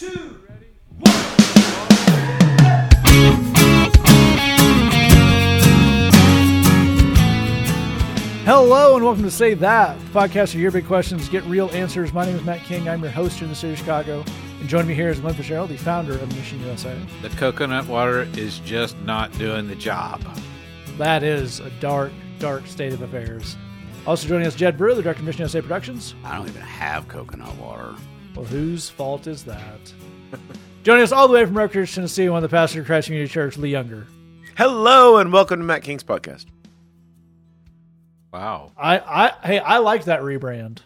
two, Hello and welcome to Say That, the podcast of your big questions, get real answers. My name is Matt King. I'm your host here in the city of Chicago. And joining me here is Glenn Fitzgerald, the founder of Mission USA. The coconut water is just not doing the job. That is a dark, dark state of affairs. Also joining us, Jed Brewer, the director of Mission USA Productions. I don't even have coconut water. Well, whose fault is that? joining us all the way from Rutgers, Tennessee, one of the pastors of Christ Community Church, Lee Younger. Hello and welcome to Matt King's podcast. Wow. I, I, hey, I like that rebrand.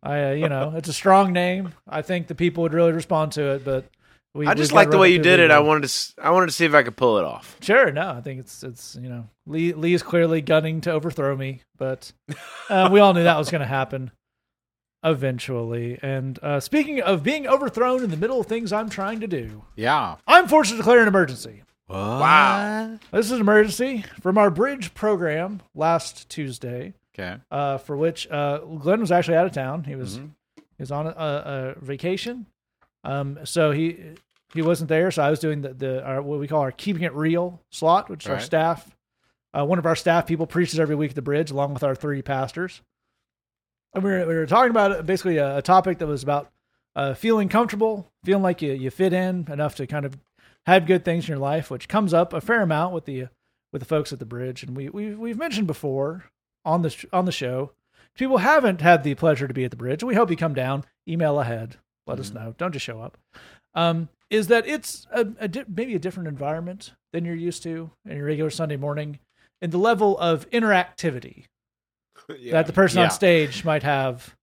I, uh, you know, it's a strong name. I think the people would really respond to it, but we, I just like the way you did it. I wanted to. s- I wanted to see if I could pull it off. Sure, no, I think it's it's you know Lee Lee is clearly gunning to overthrow me, but uh, we all knew that was going to happen eventually. And uh, speaking of being overthrown in the middle of things I'm trying to do, Yeah. I'm forced to declare an emergency. Wow. This is an emergency from our bridge program last Tuesday, Okay. uh, for which uh, Glenn was actually out of town. He was he was on a, a vacation, um, so he he wasn't there. So I was doing the the our, what we call our keeping it real slot, which is our Right. staff. Uh, one of our staff people preaches every week at the bridge, along with our three pastors. And we were, we were talking about basically a, a topic that was about uh, feeling comfortable, feeling like you, you fit in enough to kind of have good things in your life, which comes up a fair amount with the with the folks at the bridge. And we we we've mentioned before on the sh- on the show, if people haven't had the pleasure to be at the bridge. We hope you come down. Email ahead. Let us know. Don't just show up. Um, is that it's a, a di- maybe a different environment than you're used to in your regular Sunday morning, in the level of interactivity that the person Yeah. on stage might have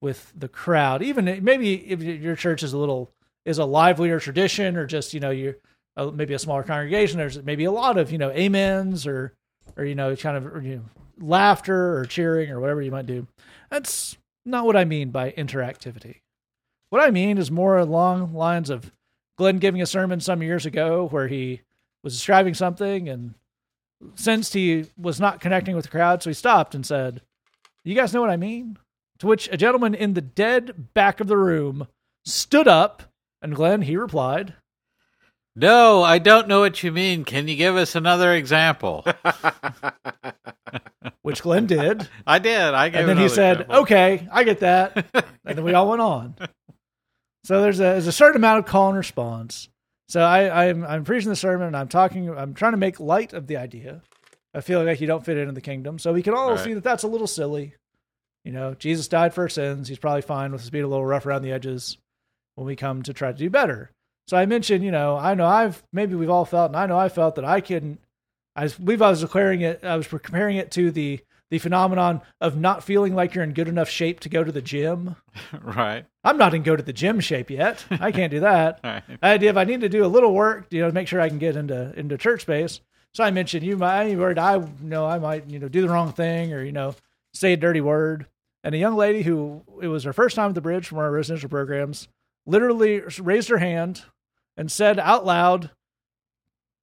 with the crowd. Even maybe if your church is a little is a livelier tradition, or just you know you're uh, maybe a smaller congregation. There's maybe a lot of you know amens or or you know kind of or, you know, laughter or cheering or whatever you might do. That's not what I mean by interactivity. What I mean is more along lines of Glenn giving a sermon some years ago where he was describing something and sensed he was not connecting with the crowd, so he stopped and said, You guys know what I mean? To which a gentleman in the dead back of the room stood up, and Glenn, he replied, No, I don't know what you mean. Can you give us another example? which Glenn did. I did. I gave and then he said, example. "Okay, I get that," and then we all went on. So there's a there's a certain amount of call and response. So I I'm I'm preaching the sermon and I'm talking I'm trying to make light of the idea. I feel like you don't fit into the kingdom, so we can all Right. see that that's a little silly. You know, Jesus died for our sins. He's probably fine with us being a little rough around the edges when we come to try to do better. So I mentioned, you know, I know I've maybe we've all felt, and I know I felt that I couldn't. I was, believe I was declaring it. I was comparing it to the the phenomenon of not feeling like you're in good enough shape to go to the gym. right. I'm not in go to the gym shape yet. I can't do that. Right. Idea if I need to do a little work, you know, to make sure I can get into into church space. So I mentioned you might worried I you know I might you know do the wrong thing or you know say a dirty word. And a young lady who it was her first time at the bridge from our residential programs literally raised her hand and said out loud,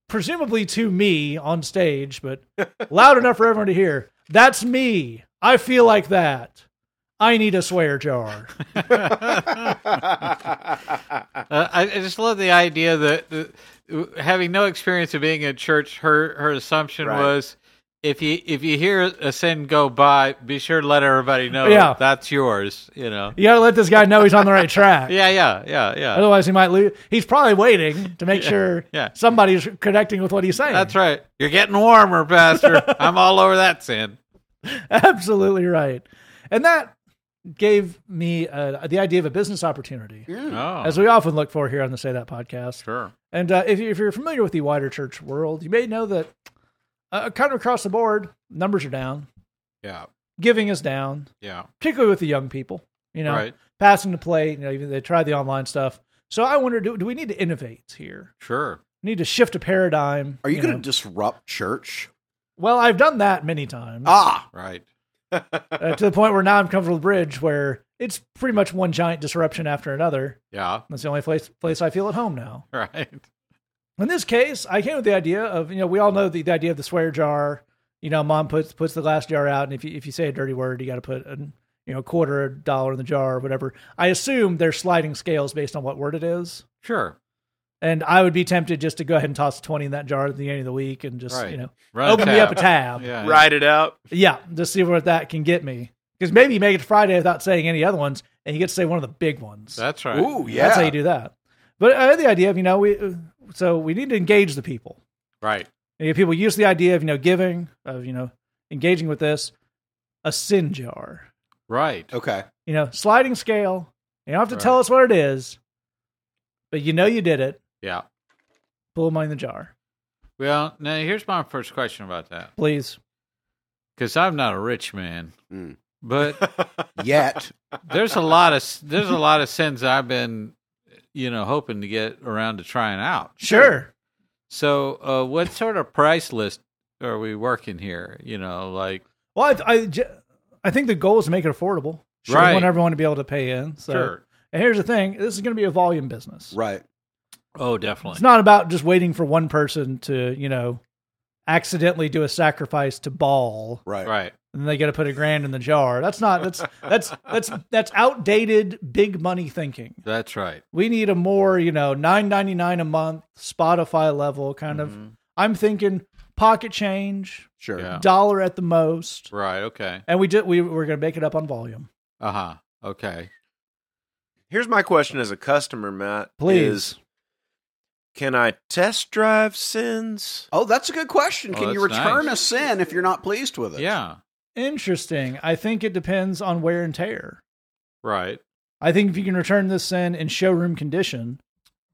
presumably to me on stage, but loud enough for everyone to hear, "That's me. I feel like that. I need a swear jar." Uh, I, I just love the idea that uh, having no experience of being in church, her her assumption Right. was if you if you hear a sin go by, be sure to let everybody know Yeah. that's yours. You know. You gotta let this guy know he's on the right track. Yeah, yeah, yeah, yeah. Otherwise, he might lose. He's probably waiting to make sure yeah. somebody's connecting with what he's saying. That's right. You're getting warmer, Pastor. I'm all over that sin. Absolutely right. And that gave me uh, the idea of a business opportunity, Oh, as we often look for here on the Say That podcast. sure. And uh, if, you, if you're familiar with the wider church world, you may know that uh, kind of across the board, numbers are down, Yeah, giving is down, yeah. particularly with the young people. You know, Right. passing the plate. You know, even they tried the online stuff. So I wonder, do, do we need to innovate here? Sure. need to shift a paradigm. Are you, going to disrupt church? Well, I've done that many times. Ah, Right. uh, to the point where now I'm comfortable with Bridge, where it's pretty much one giant disruption after another. Yeah. That's the only place place I feel at home now. Right. In this case, I came with the idea of you know we all know the, the idea of the swear jar. You know, mom puts puts the glass jar out, and if you if you say a dirty word, you got to put a you know, quarter a dollar in the jar or whatever. I assume they're sliding scales based on what word it is. Sure. And I would be tempted just to go ahead and toss 20 in that jar at the end of the week and just, Right. you know, Run open me up a tab. tab. Yeah. Write it out. Yeah, just see what that can get me. Because maybe you make it to Friday without saying any other ones, and you get to say one of the big ones. That's right. Ooh, yeah. That's how you do that. But I had the idea of, you know, we uh, so we need to engage the people. Right. And if people use the idea of, you know, giving, of, you know, engaging with this, a sin jar. Right. Okay. You know, sliding scale. You don't have to Right. tell us what it is, but you know you did it. Yeah. Pull money in the jar. Well, now here's my first question about that. Please. Because I'm not a rich man, Mm. but Yet. there's a lot of there's a lot of sins I've been, you know, hoping to get around to trying out. Sure. So, uh, what sort of price list are we working here? You know, like Well, I I, I think the goal is to make it affordable. Sure. Right. We want everyone to be able to pay in. So, sure. and here's the thing this is going to be a volume business. Right. Oh, definitely. It's not about just waiting for one person to, you know, accidentally do a sacrifice to Baal Right. right. And then they got to put a grand in the jar. That's not, that's, that's, that's, that's outdated big money thinking. That's right. We need a more, you know, nine ninety nine a month Spotify level kind of. Mhm. I'm thinking pocket change, Sure. Yeah. dollar at the most, Right. Okay. and we just we we're gonna make it up on volume. Uh huh. Okay. Here's my question as a customer, Matt. Please. Is, can I test drive sins? Oh, that's a good question. Oh, Can you return nice. a sin if you're not pleased with it? Yeah. Interesting. I think it depends on wear and tear. Right. I think if you can return this in in showroom condition,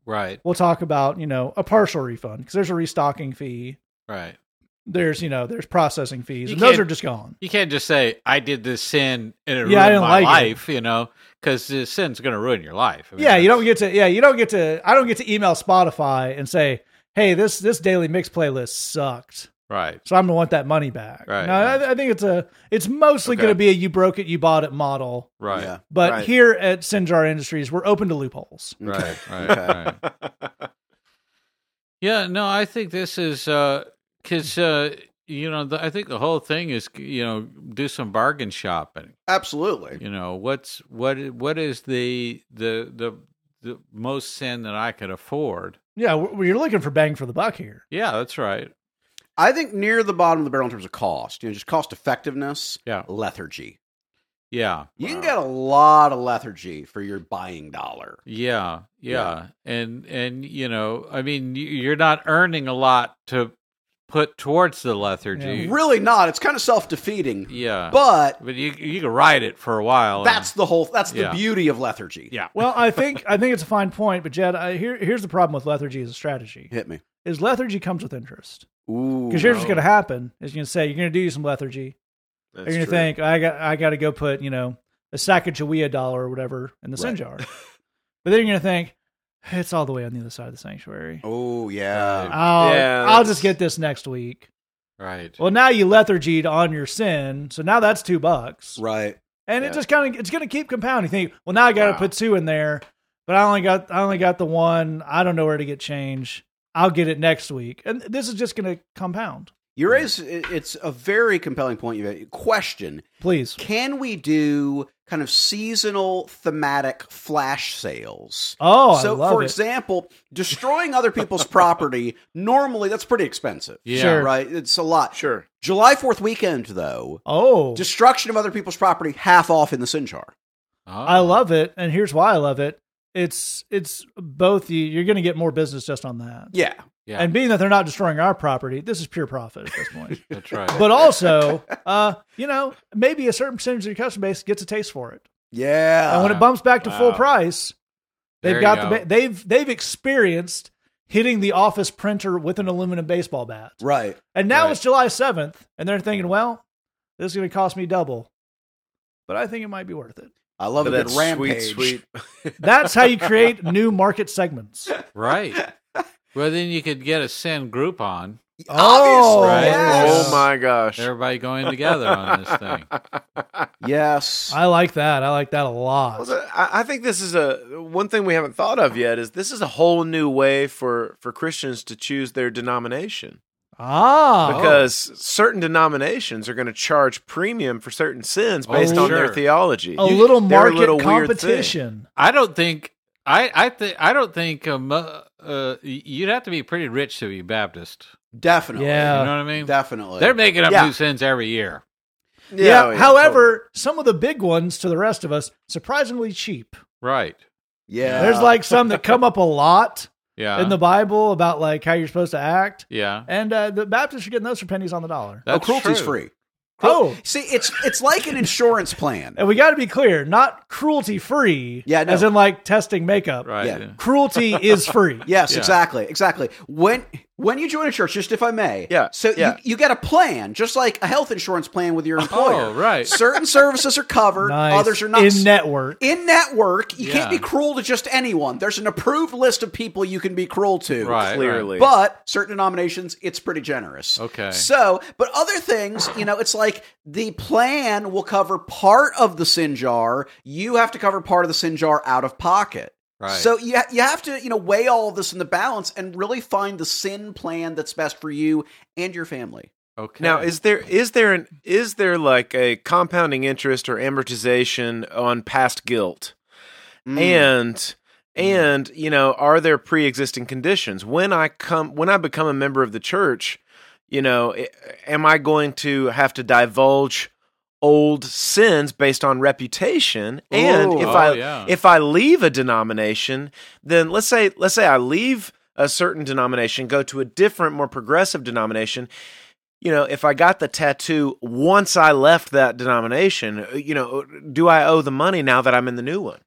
Right. we'll talk about you know a partial refund because there's a restocking fee. Right. There's you know there's processing fees, You and those are just gone. You can't just say I did this sin and it Yeah, ruined my like it. life, you know, because the sin's going to ruin your life. I mean, Yeah, you don't get to. Yeah, you don't get to. I don't get to email Spotify and say, "Hey, this this daily mix playlist sucked." Right. So I'm gonna want that money back. Right, No, right. I, I think it's a. It's mostly Okay. going to be a "you broke it, you bought it" model. Right. Yeah. But Right. here at Sinjar Industries, we're open to loopholes. Right. Right. Okay. right. Yeah. No, I think this is because uh, you know the, I think the whole thing is you know do some bargain shopping. Absolutely. You know what's what what is the the the the most sin that I could afford? Yeah, well, you're looking for bang for the buck here. Yeah, that's right. I think near the bottom of the barrel in terms of cost, you know, just cost effectiveness, Yeah. lethargy. Yeah. You can get a lot of lethargy for your buying dollar. Yeah, yeah, and and you know, I mean, you're not earning a lot to put towards the lethargy. Really not. It's kind of self defeating. Yeah, But but you you can ride it for a while. and- that's the whole that's the beauty of lethargy. yeah, Well, I think I think it's a fine point, but Jed, I, here here's the problem with lethargy as a strategy: Hit me. is lethargy comes with interest. Ooh. Because here's what's going to happen: is you're going to say you're going to do some lethargy. That's you're going to true. think I got I got to go put you know a sack of Sacagawea dollar or whatever in the sin jar, but then you're going to think it's all the way on the other side of the sanctuary. Oh yeah. I'll, Yeah, I'll just get this next week. right. Well, now you lethargied on your sin, so now that's two bucks, Right. and Yeah. it just kind of it's going to keep compounding. You think, well, now I got to Wow. put two in there, but I only got I only got the one. I don't know where to get change. I'll get it next week, and this is just going to compound. You raise it's a very compelling point. You made. question: Please, Can we do kind of seasonal thematic flash sales? oh, so, I love for it. example, destroying other people's property normally that's pretty expensive. Yeah. Sure. Right? It's a lot. Sure. July Fourth weekend, though, oh, destruction of other people's property half off in the sin jar. Oh. Ah. I love it, and here's why I love it. It's it's both you. You're going to get more business just on that, Yeah. Yeah, and being that they're not destroying our property, this is pure profit at this point. that's right. but also, uh, you know, maybe a certain percentage of your customer base gets a taste for it, Yeah. and when it bumps back to full price, they've There got the go. ba- they've they've experienced hitting the office printer with an aluminum baseball bat, right. and now Right. it's July seventh, and they're thinking, well, this is going to cost me double, but I think it might be worth it. I love But that good sweet, rampage. sweet. That's how you create new market segments. right. Well, then you could get a sin Groupon. Oh, Obviously, right. yes. Oh my gosh. Everybody going together on this thing. Yes. I like that. I like that a lot. so I I think this is a one thing we haven't thought of yet is this is a whole new way for for Christians to choose their denomination. Ah, because certain denominations are going to charge premium for certain sins based Oh, on their theology. a little they're a market little weird thing. competition. I don't think I I think I don't think um, uh, uh, you'd have to be pretty rich to be Baptist. Definitely. Yeah. You know what I mean? Definitely. They're making up Yeah. new sins every year. Yeah. oh, However, some of the big ones to the rest of us surprisingly cheap. Right. yeah. There's like some that come up a lot Yeah. in the Bible about like how you're supposed to act, yeah. and uh, the Baptists are getting those for pennies on the dollar. oh, That's cruelty's true. free. Oh, See, it's it's like an insurance plan. and we got to be clear, not cruelty free. Yeah, no. as in like testing makeup. Right. Yeah. yeah. Cruelty is free. Yes, Yeah. exactly, exactly. When when you join a church, just if I may, Yeah, So yeah. you you get a plan, just like a health insurance plan with your oh, employer. Oh, right. Certain services are covered, Nice. others are not. in network. In network, you can't be cruel to just anyone. There's an approved list of people you can be cruel to. Right. clearly. But certain denominations, it's pretty generous. Okay. So, but other things, you know, it's like the plan will cover part of the sin jar. You have to cover part of the sin jar out of pocket. Right. So you, ha- you have to, you know, weigh all of this in the balance and really find the sin plan that's best for you and your family. Okay. Now, is there is there an is there like a compounding interest or amortization on past guilt? Mm. And and you know, are there pre-existing conditions when I come when I become a member of the church? You know, am I going to have to divulge old sins based on reputation? And Ooh. if Oh, I yeah. if I leave a denomination, then let's say let's say I leave a certain denomination, go to a different, more progressive denomination. You know, if I got the tattoo once I left that denomination, you know, do I owe the money now that I'm in the new one?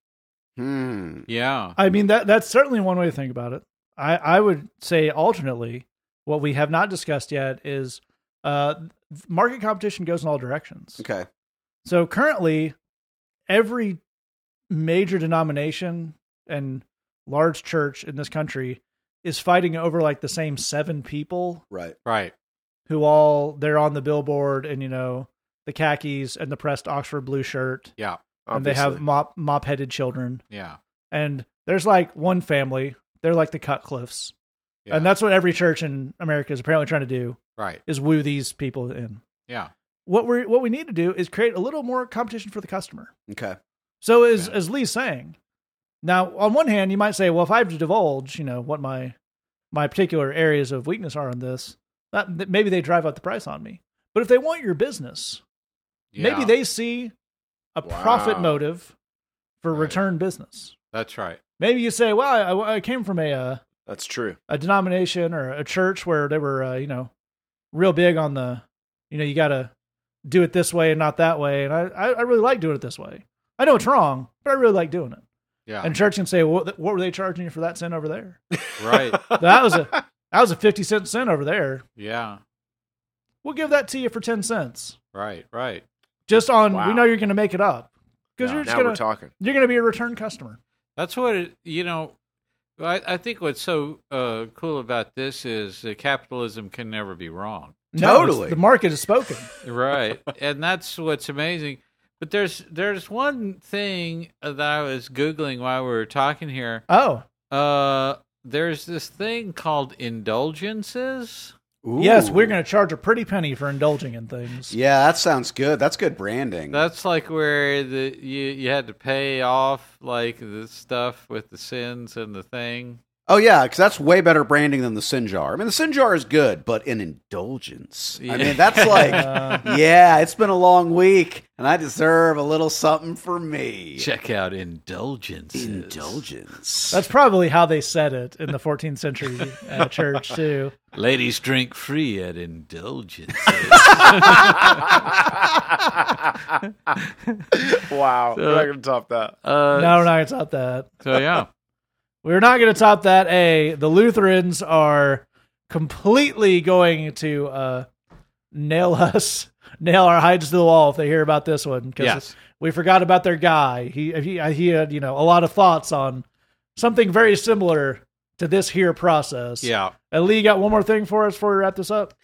Hmm. yeah. I mean that that's certainly one way to think about it. I I would say alternately, what we have not discussed yet is uh market competition goes in all directions. Okay. So currently, every major denomination and large church in this country is fighting over like the same seven people Right. Right. who all they're on the billboard and you know the khakis and the pressed Oxford blue shirt Yeah. and they have mop mop headed children Yeah. and there's like one family they're like the Cutcliffes Yeah. and that's what every church in America is apparently trying to do right. is woo these people in. Yeah. What we what we need to do is create a little more competition for the customer. Okay. So as Yeah. as Lee's saying, now on one hand you might say, well, if I have to divulge, you know, what my my particular areas of weakness are on this, that maybe they drive up the price on me. But if they want your business, maybe they see a profit motive for Right. return business. That's right. Maybe you say, well, I, I came from a uh, That's true. a denomination or a church where they were, uh, you know, real big on the, you know, you got to do it this way and not that way. And I, I, I really like doing it this way. I know it's wrong, but I really like doing it. Yeah. And church can say, well, what, what were they charging you for that sin over there? right. That was a that was a fifty cent sin over there. Yeah. We'll give that to you for ten cents, Right. Right. just on Wow. we know you're going to make it up because Yeah. you're just Now we're gonna talking. you're going to be a return customer. That's what it, you know. I, I think what's so uh, cool about this is that capitalism can never be wrong. No, it's- Totally. the market is spoken. right and that's what's amazing but there's there's one thing that i was googling while we were talking here Oh, uh there's this thing called indulgences yes, we're going to charge a pretty penny for indulging in things. Yeah, that sounds good. That's good branding. that's like where the you you had to pay off like the stuff with the sins and the thing oh yeah, because that's way better branding than the sin jar. I mean, the sin jar is good, but an indulgence. I mean, that's like, yeah, it's been a long week, and I deserve a little something for me. check out indulgence. Indulgence. That's probably how they said it in the 14th century uh, church too. ladies drink free at indulgences wow. We're not going to top that. uh no, we're not going to top that. so yeah We're not going to top that. A the Lutherans are completely going to uh, nail us, nail our hides to the wall if they hear about this one because yes we forgot about their guy. He he he had you know a lot of thoughts on something very similar to this here process. yeah And Lee, got one more thing for us before we wrap this up.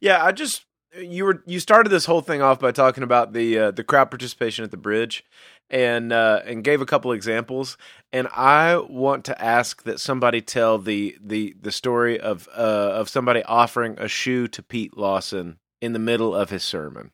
Yeah, I just you were you started this whole thing off by talking about the uh, the crowd participation at the bridge, and uh, and gave a couple examples. And I want to ask that somebody tell the the the story of uh, of somebody offering a shoe to Pete Lawson in the middle of his sermon.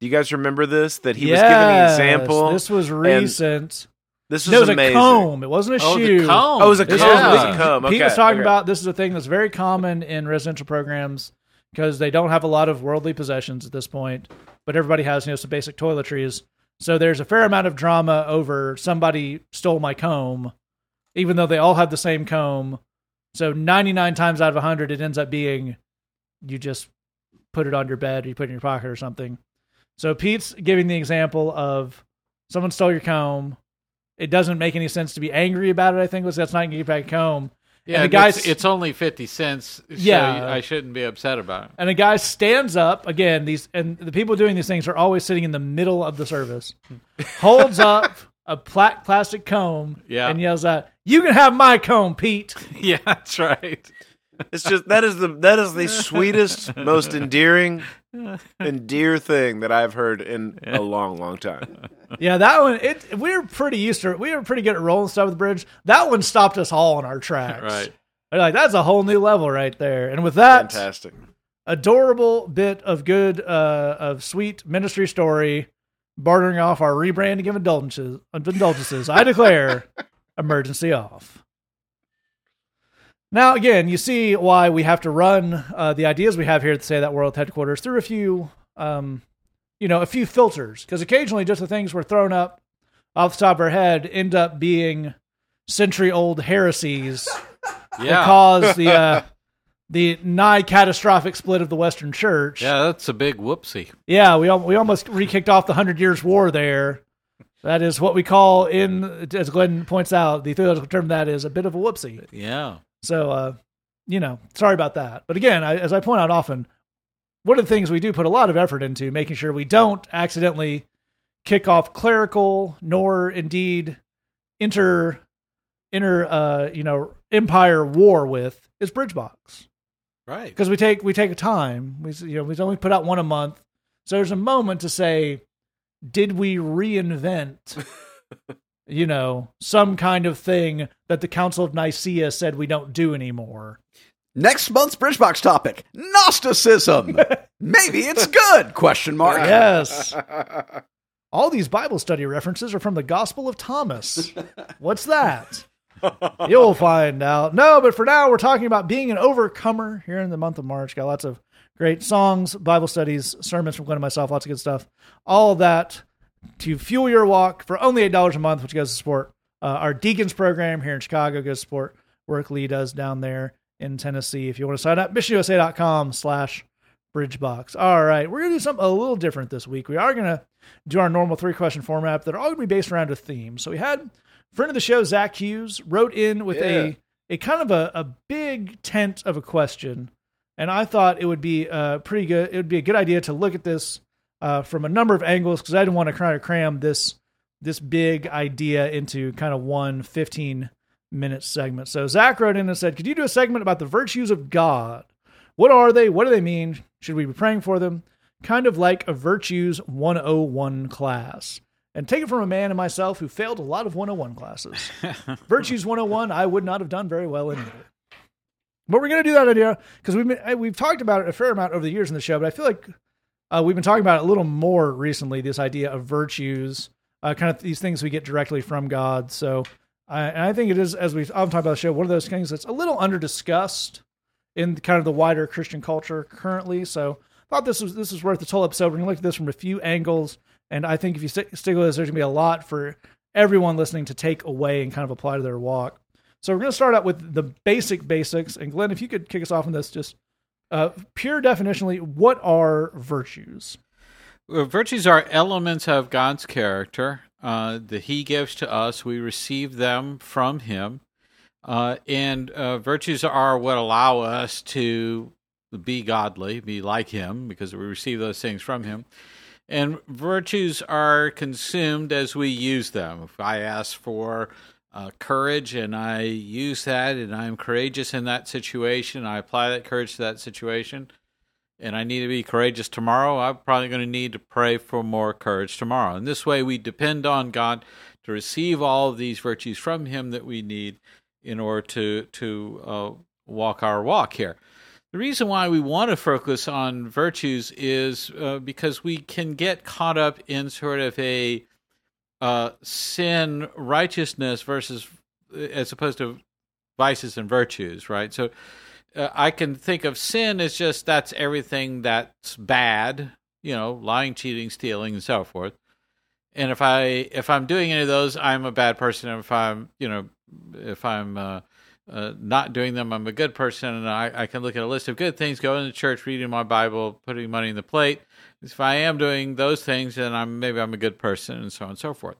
Do you guys remember this? That he was giving an example. This was recent. This was No, it was amazing. a comb. It wasn't a Oh, shoe. the comb. Oh, it was a This comb. was- It was a comb. Pete was talking okay. about this is a thing that's very common in residential programs because they don't have a lot of worldly possessions at this point, but everybody has you know some basic toiletries. So there's a fair amount of drama over somebody stole my comb, even though they all have the same comb. So 99 times out of 100, it ends up being you just put it on your bed, or you put it in your pocket or something. So Pete's giving the example of someone stole your comb. It doesn't make any sense to be angry about it. I think because that's not going to get back home. Yeah, the and guys- it's, it's only fifty cents. So Yeah. I shouldn't be upset about it. and a guy stands up again these and the people doing these things are always sitting in the middle of the service holds up a pla- plastic comb Yeah. and yells out you can have my comb pete yeah, that's right. It's just that is the that is the sweetest, most endearing, endear thing that I've heard in a long, long time. yeah that one it we were pretty used to it we were pretty good at rolling stuff with the bridge that one stopped us all in our tracks Right. They're like that's a whole new level right there and with that Fantastic. adorable bit of good uh of sweet ministry story bartering off our rebranding of indulgences of indulgences i declare emergency off now again you see why we have to run uh, the ideas we have here at the say that world headquarters through a few um you know a few filters because occasionally just the things we're thrown up off the top of our head end up being century old heresies that cause the uh, the nigh catastrophic split of the Western Church. Yeah, that's a big whoopsie. Yeah, we we almost re-kicked off the Hundred Years' War there. That is what we call in, as Glenn points out, the theological term that is a bit of a whoopsie. Yeah. So, uh, you know, sorry about that. But again, I, as I point out often, one of the things we do put a lot of effort into making sure we don't accidentally kick off clerical nor indeed inter inter uh, you know empire war with is Bridgebox Right. because we take we take a time. We you know we only put out one a month, so there's a moment to say, did we reinvent, you know, some kind of thing that the Council of Nicaea said we don't do anymore? Next month's Bridgebox topic: Gnosticism. Maybe it's good? Question mark. Yes. All these Bible study references are from the Gospel of Thomas. What's that? You'll find out. No, but for now, we're talking about being an overcomer here in the month of March. Got lots of great songs, Bible studies, sermons from Glenn and myself, lots of good stuff. All of that to fuel your walk for only $8 a month, which goes to support uh, our Deacons program here in Chicago, goes to support work Lee does down there in Tennessee. If you want to sign up, missionusa.com slash bridgebox. All right, we're going to do something a little different this week. We are going to do our normal three question format that are all going to be based around a theme. So we had friend of the show, Zach Hughes, wrote in with Yeah. a a kind of a, a big tent of a question, and I thought it would be uh, pretty good. It would be a good idea to look at this uh, from a number of angles because I didn't want to kind of cram this this big idea into kind of one 15 minute segment. So Zach wrote in and said, "Could you do a segment about the virtues of God? What are they? What do they mean? Should we be praying for them? Kind of like a virtues 101 class." And take it from a man and myself who failed a lot of 101 classes. Virtues 101, I would not have done very well in either. But we're going to do that idea because we've been, eh, we've talked about it a fair amount over the years in the show, but I feel like uh, we've been talking about it a little more recently. This idea of virtues, uh, kind of these things we get directly from God. So, I I think it is, as we've often talked about the show, one of those things that's a little under discussed in kind of the wider Christian culture currently. So, I thought this was this was worth this whole episode. We're going to look at this from a few angles, and I think if you stick, stick with us, there's going to be a lot for everyone listening to take away and kind of apply to their walk. So we're going to start out with the basic basics. And Glenn, if you could kick us off on this, just uh, pure definitionally, what are virtues? Well, virtues are elements of God's character uh, that He gives to us. We receive them from Him. Uh, and uh, virtues are what allow us to be godly, be like Him, because we receive those things from Him. And virtues are consumed as we use them. If I ask for uh, courage and I use that and I'm courageous in that situation, I apply that courage to that situation, and I need to be courageous tomorrow, I'm probably going to need to pray for more courage tomorrow. And this way, we depend on God to receive all of these virtues from Him that we need in order to to uh, walk our walk here. The reason why we want to focus on virtues is uh, because we can get caught up in sort of a uh, sin righteousness versus as opposed to vices and virtues, right? So uh, I can think of sin as just that's everything that's bad, you know, lying, cheating, stealing, and so forth. And if I if I'm doing any of those, I'm a bad person. If I'm you know if I'm uh, uh, not doing them, I'm a good person, and I, I can look at a list of good things: going to church, reading my Bible, putting money in the plate. If I am doing those things, then I'm maybe I'm a good person, and so on and so forth.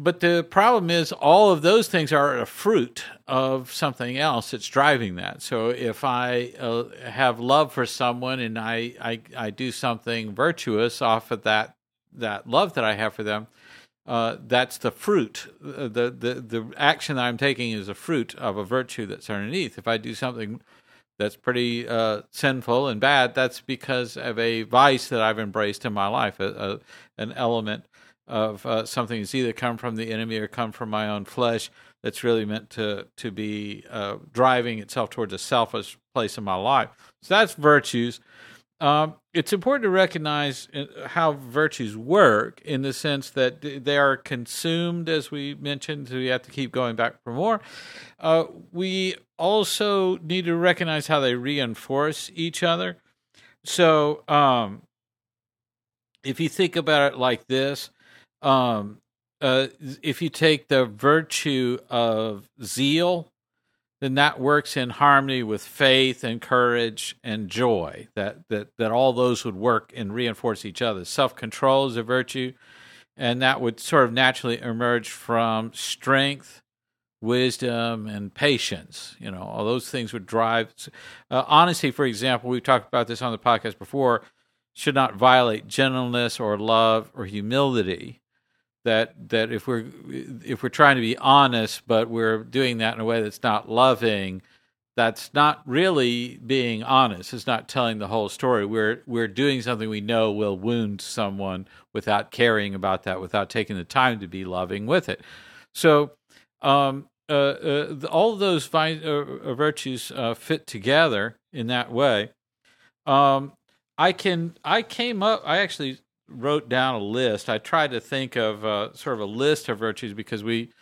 But the problem is, all of those things are a fruit of something else that's driving that. So if I uh, have love for someone and I, I, I do something virtuous off of that that love that I have for them, uh, that's the fruit. The, the the action that I'm taking is a fruit of a virtue that's underneath. If I do something that's pretty uh, sinful and bad, that's because of a vice that I've embraced in my life, a, a, an element of uh, something that's either come from the enemy or come from my own flesh that's really meant to to be uh, driving itself towards a selfish place in my life. So that's virtues. Um, it's important to recognize uh, how virtues work in the sense that they are consumed, as we mentioned, so we have to keep going back for more. Uh, we also need to recognize how they reinforce each other. So, um, if you think about it like this, um, uh, if you take the virtue of zeal, then that works in harmony with faith and courage and joy. That that that all those would work and reinforce each other. Self control is a virtue, and that would sort of naturally emerge from strength, wisdom, and patience. You know, all those things would drive. Uh, honesty, for example, we've talked about this on the podcast before, should not violate gentleness or love or humility that that if we're if we're trying to be honest but we're doing that in a way that's not loving that's not really being honest. It's not telling the whole story. We're we're doing something we know will wound someone without caring about that without taking the time to be loving with it. So um, uh, uh, all of those uh, uh, virtues uh, fit together in that way. Um, I can I came up I actually wrote down a list. I tried to think of uh, sort of a list of virtues because we,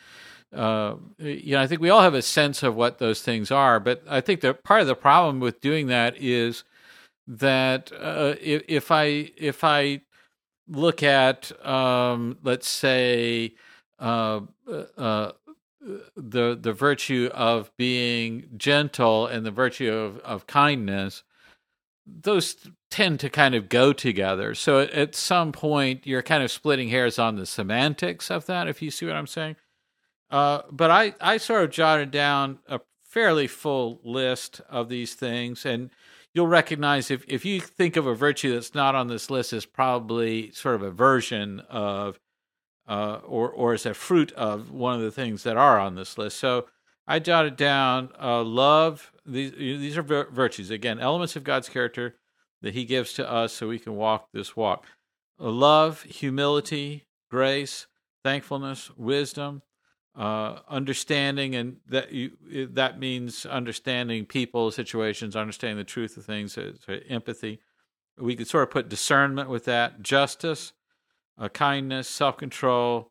uh, you know, I think we all have a sense of what those things are. But I think that part of the problem with doing that is that uh, if, if, I if I look at um, let's say uh, uh, the the virtue of being gentle and the virtue of, of kindness, those tend to kind of go together. So at some point, you're kind of splitting hairs on the semantics of that, if you see what I'm saying. Uh, but I, I sort of jotted down a fairly full list of these things, and you'll recognize if, if you think of a virtue that's not on this list as probably sort of a version of, uh, or or as a fruit of one of the things that are on this list. So I jotted down uh, love. These these are virtues again, elements of God's character that he gives to us so we can walk this walk. Love, humility, grace, thankfulness, wisdom, uh, understanding, and that you, that means understanding people, situations, understanding the truth of things, empathy. We could sort of put discernment with that, justice, uh, kindness, self control,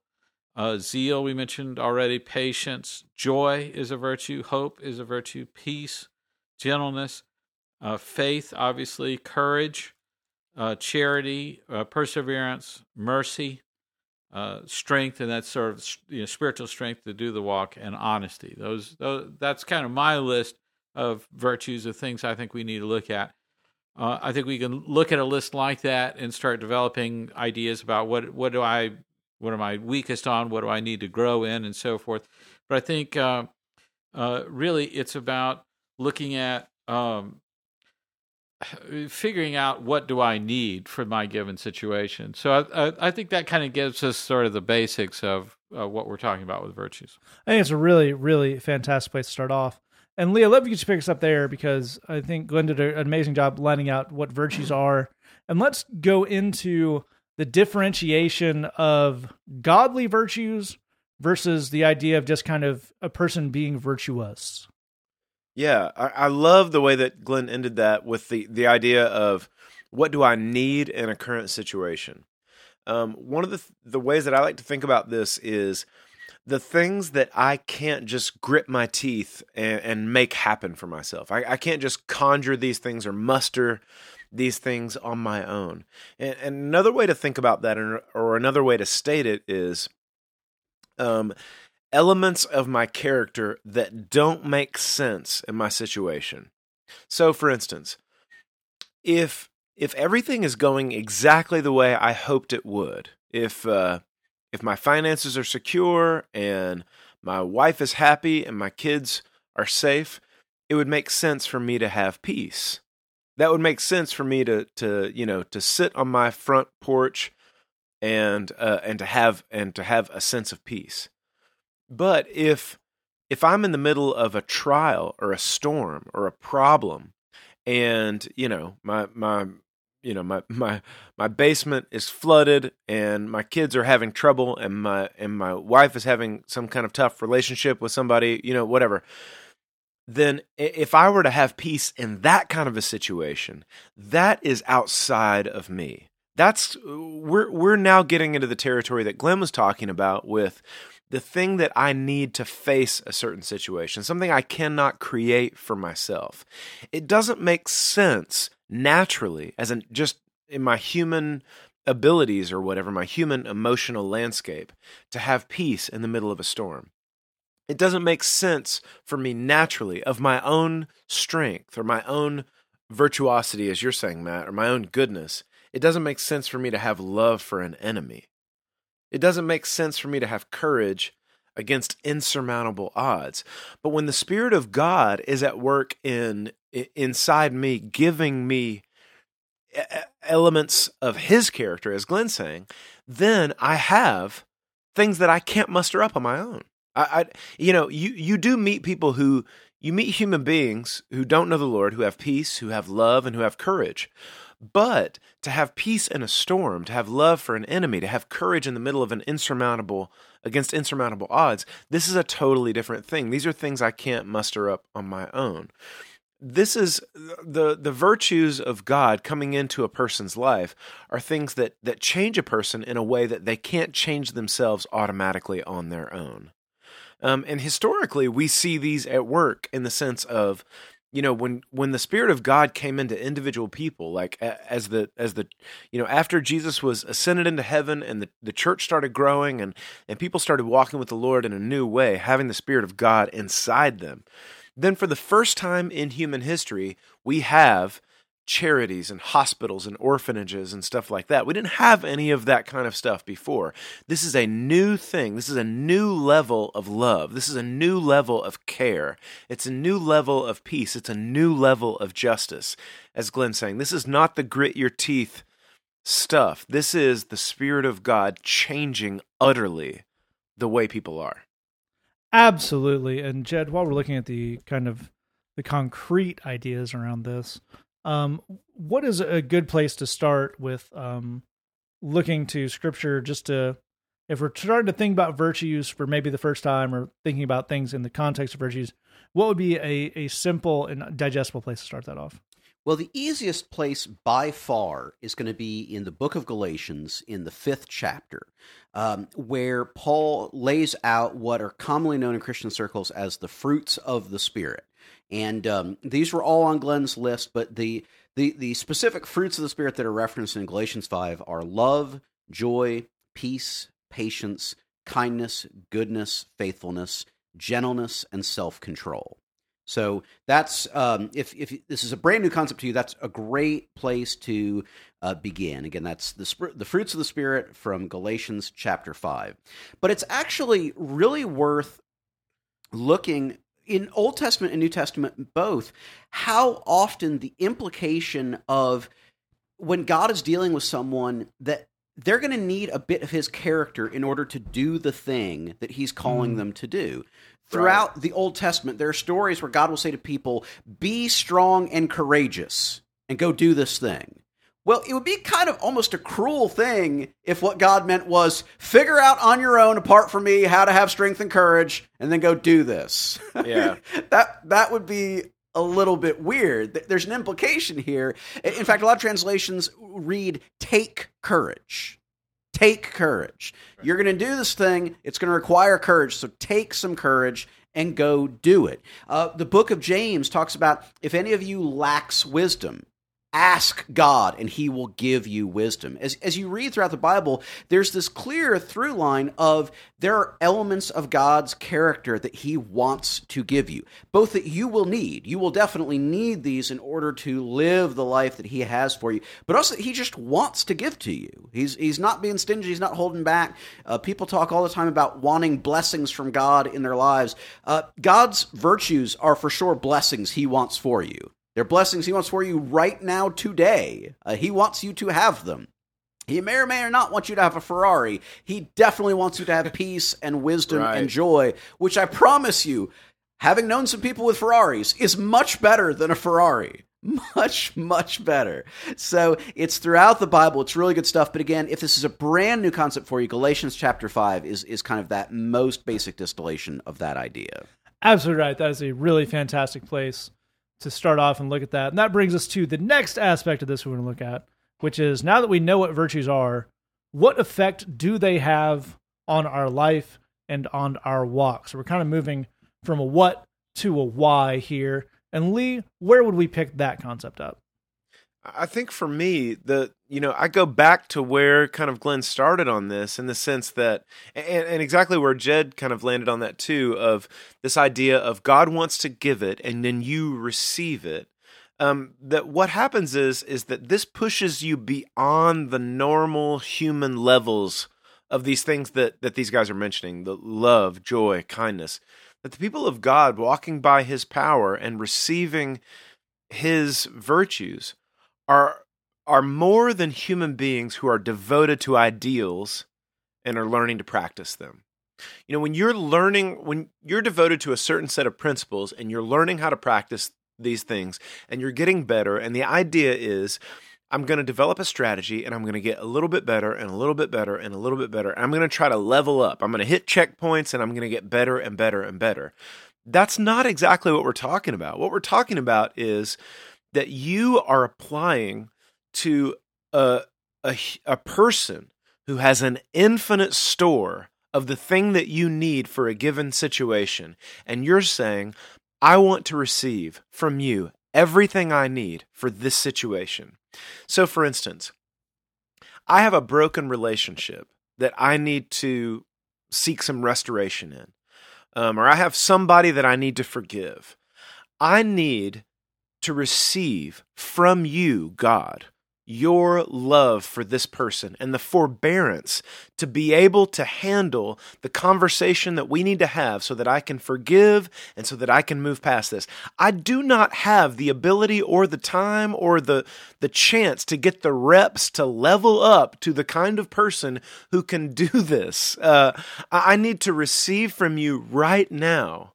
uh, zeal, we mentioned already, patience, joy is a virtue, hope is a virtue, peace, gentleness, uh, faith, obviously, courage, uh, charity, uh, perseverance, mercy, uh, strength, and that sort of you know, spiritual strength to do the walk, and honesty. Those, those, that's kind of my list of virtues of things I think we need to look at. Uh, I think we can look at a list like that and start developing ideas about what what do I what am I weakest on, what do I need to grow in, and so forth. But I think uh, really it's about looking at um, figuring out what do I need for my given situation. So I, I, I think that kind of gives us sort of the basics of uh, what we're talking about with virtues. I think it's a really, really fantastic place to start off. And Leah, let me just pick us up there because I think Glenn did an amazing job lining out what virtues are. And let's go into the differentiation of godly virtues versus the idea of just kind of a person being virtuous. Yeah, I, I love the way that Glenn ended that with the the idea of what do I need in a current situation. Um, one of the the ways that I like to think about this is the things that I can't just grip my teeth and, and make happen for myself. I, I, can't just conjure these things or muster these things on my own. And, and another way to think about that, or another way to state it, is um, elements of my character that don't make sense in my situation. So, for instance, if if everything is going exactly the way I hoped it would, if uh, if my finances are secure and my wife is happy and my kids are safe, it would make sense for me to have peace. That would make sense for me to to you know to sit on my front porch and uh, and to have and to have a sense of peace. But if if I'm in the middle of a trial or a storm or a problem, and you know my my you know my my my basement is flooded and my kids are having trouble and my and my wife is having some kind of tough relationship with somebody you know whatever then if i were to have peace in that kind of a situation that is outside of me. That's we're we're now getting into the territory that Glenn was talking about with the thing that I need to face a certain situation, something I cannot create for myself. It doesn't make sense naturally as in just in my human abilities or whatever, my human emotional landscape, to have peace in the middle of a storm. It doesn't make sense for me naturally of my own strength or my own virtuosity, as you're saying, Matt, or my own goodness. It doesn't make sense for me to have love for an enemy. It doesn't make sense for me to have courage against insurmountable odds. But when the Spirit of God is at work in inside me, giving me elements of His character, as Glenn's saying, then I have things that I can't muster up on my own. I, I you know, you you do meet people who you meet human beings who don't know the Lord, who have peace, who have love, and who have courage. But to have peace in a storm, to have love for an enemy, to have courage in the middle of an insurmountable against insurmountable odds, this is a totally different thing. These are things I can't muster up on my own. This is the the virtues of God coming into a person's life are things that that change a person in a way that they can't change themselves automatically on their own. Um, and historically, we see these at work in the sense of you know when when the spirit of god came into individual people like as the as the you know after jesus was ascended into heaven and the, the church started growing and and people started walking with the lord in a new way having the spirit of god inside them then for the first time in human history we have charities and hospitals and orphanages and stuff like that. We didn't have any of that kind of stuff before. This is a new thing. This is a new level of love. This is a new level of care. It's a new level of peace. It's a new level of justice. As Glenn's saying, this is not the grit your teeth stuff. This is the Spirit of God changing utterly the way people are. Absolutely. And Jed, while we're looking at the kind of the concrete ideas around this, um, what is a good place to start with um, looking to scripture just to if we're starting to think about virtues for maybe the first time or thinking about things in the context of virtues, what would be a, a simple and digestible place to start that off? Well, the easiest place by far is going to be in the book of Galatians in the fifth chapter, um, where Paul lays out what are commonly known in Christian circles as the fruits of the Spirit. And um, these were all on Glenn's list, but the, the, the specific fruits of the Spirit that are referenced in Galatians 5 are love, joy, peace, patience, kindness, goodness, faithfulness, gentleness, and self control. So that's um, if if this is a brand new concept to you, that's a great place to uh, begin. Again, that's the the fruits of the spirit from Galatians chapter five. But it's actually really worth looking in Old Testament and New Testament both, how often the implication of when God is dealing with someone that they're going to need a bit of his character in order to do the thing that he's calling Mm. them to do. Throughout the Old Testament, there are stories where God will say to people, Be strong and courageous and go do this thing. Well, it would be kind of almost a cruel thing if what God meant was figure out on your own, apart from me, how to have strength and courage, and then go do this. Yeah. that that would be a little bit weird. There's an implication here. In fact, a lot of translations read "take courage." Take courage. You're going to do this thing. It's going to require courage. So take some courage and go do it. Uh, the book of James talks about if any of you lacks wisdom, ask God and he will give you wisdom. As, as you read throughout the Bible, there's this clear through line of there are elements of God's character that he wants to give you, both that you will need. You will definitely need these in order to live the life that he has for you, but also he just wants to give to you. He's, he's not being stingy, he's not holding back. Uh, people talk all the time about wanting blessings from God in their lives. Uh, God's virtues are for sure blessings he wants for you. They're blessings he wants for you right now, today. Uh, he wants you to have them. He may or may or not want you to have a Ferrari. He definitely wants you to have peace and wisdom Right. and joy, which I promise you, having known some people with Ferraris, is much better than a Ferrari. Much, much better. So it's throughout the Bible. It's really good stuff. But again, if this is a brand new concept for you, Galatians chapter 5 is, is kind of that most basic distillation of that idea. Absolutely right. That is a really fantastic place to start off and look at that. And that brings us to the next aspect of this we're going to look at, which is now that we know what virtues are, what effect do they have on our life and on our walk? So we're kind of moving from a what to a why here. And Lee, where would we pick that concept up? I think for me, the you know, I go back to where kind of Glenn started on this in the sense that and, and exactly where Jed kind of landed on that too, of this idea of God wants to give it and then you receive it. Um, that what happens is is that this pushes you beyond the normal human levels of these things that that these guys are mentioning, the love, joy, kindness. That the people of God walking by his power and receiving his virtues are are more than human beings who are devoted to ideals and are learning to practice them. You know, when you're learning when you're devoted to a certain set of principles and you're learning how to practice these things and you're getting better and the idea is I'm going to develop a strategy and I'm going to get a little bit better and a little bit better and a little bit better. I'm going to try to level up. I'm going to hit checkpoints and I'm going to get better and better and better. That's not exactly what we're talking about. What we're talking about is that you are applying to a, a, a person who has an infinite store of the thing that you need for a given situation. And you're saying, I want to receive from you everything I need for this situation. So, for instance, I have a broken relationship that I need to seek some restoration in, um, or I have somebody that I need to forgive. I need to receive from you, God, your love for this person and the forbearance to be able to handle the conversation that we need to have so that I can forgive and so that I can move past this. I do not have the ability or the time or the the chance to get the reps to level up to the kind of person who can do this. Uh, I I need to receive from you right now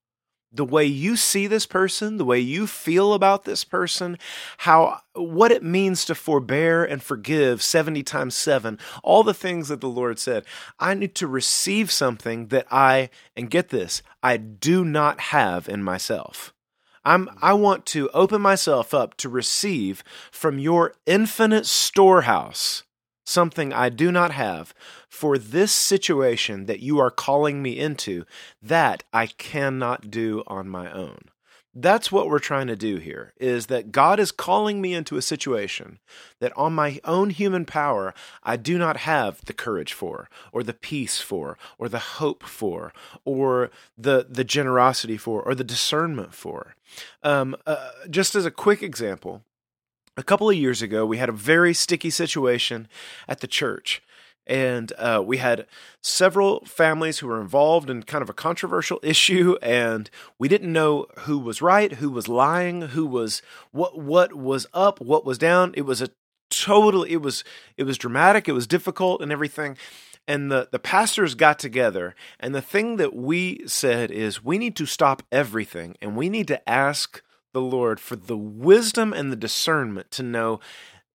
the way you see this person, the way you feel about this person, how what it means to forbear and forgive 70 times 7, all the things that the Lord said. I need to receive something that I and get this, I do not have in myself. I'm I want to open myself up to receive from your infinite storehouse something I do not have for this situation that you are calling me into that I cannot do on my own. That's what we're trying to do here is that God is calling me into a situation that on my own human power I do not have the courage for or the peace for or the hope for or the the generosity for or the discernment for. Um, uh, just as a quick example, a couple of years ago, we had a very sticky situation at the church. And uh, we had several families who were involved in kind of a controversial issue, and we didn't know who was right, who was lying, who was what what was up, what was down. It was a totally it was it was dramatic, it was difficult and everything. And the, the pastors got together, and the thing that we said is we need to stop everything and we need to ask the Lord for the wisdom and the discernment to know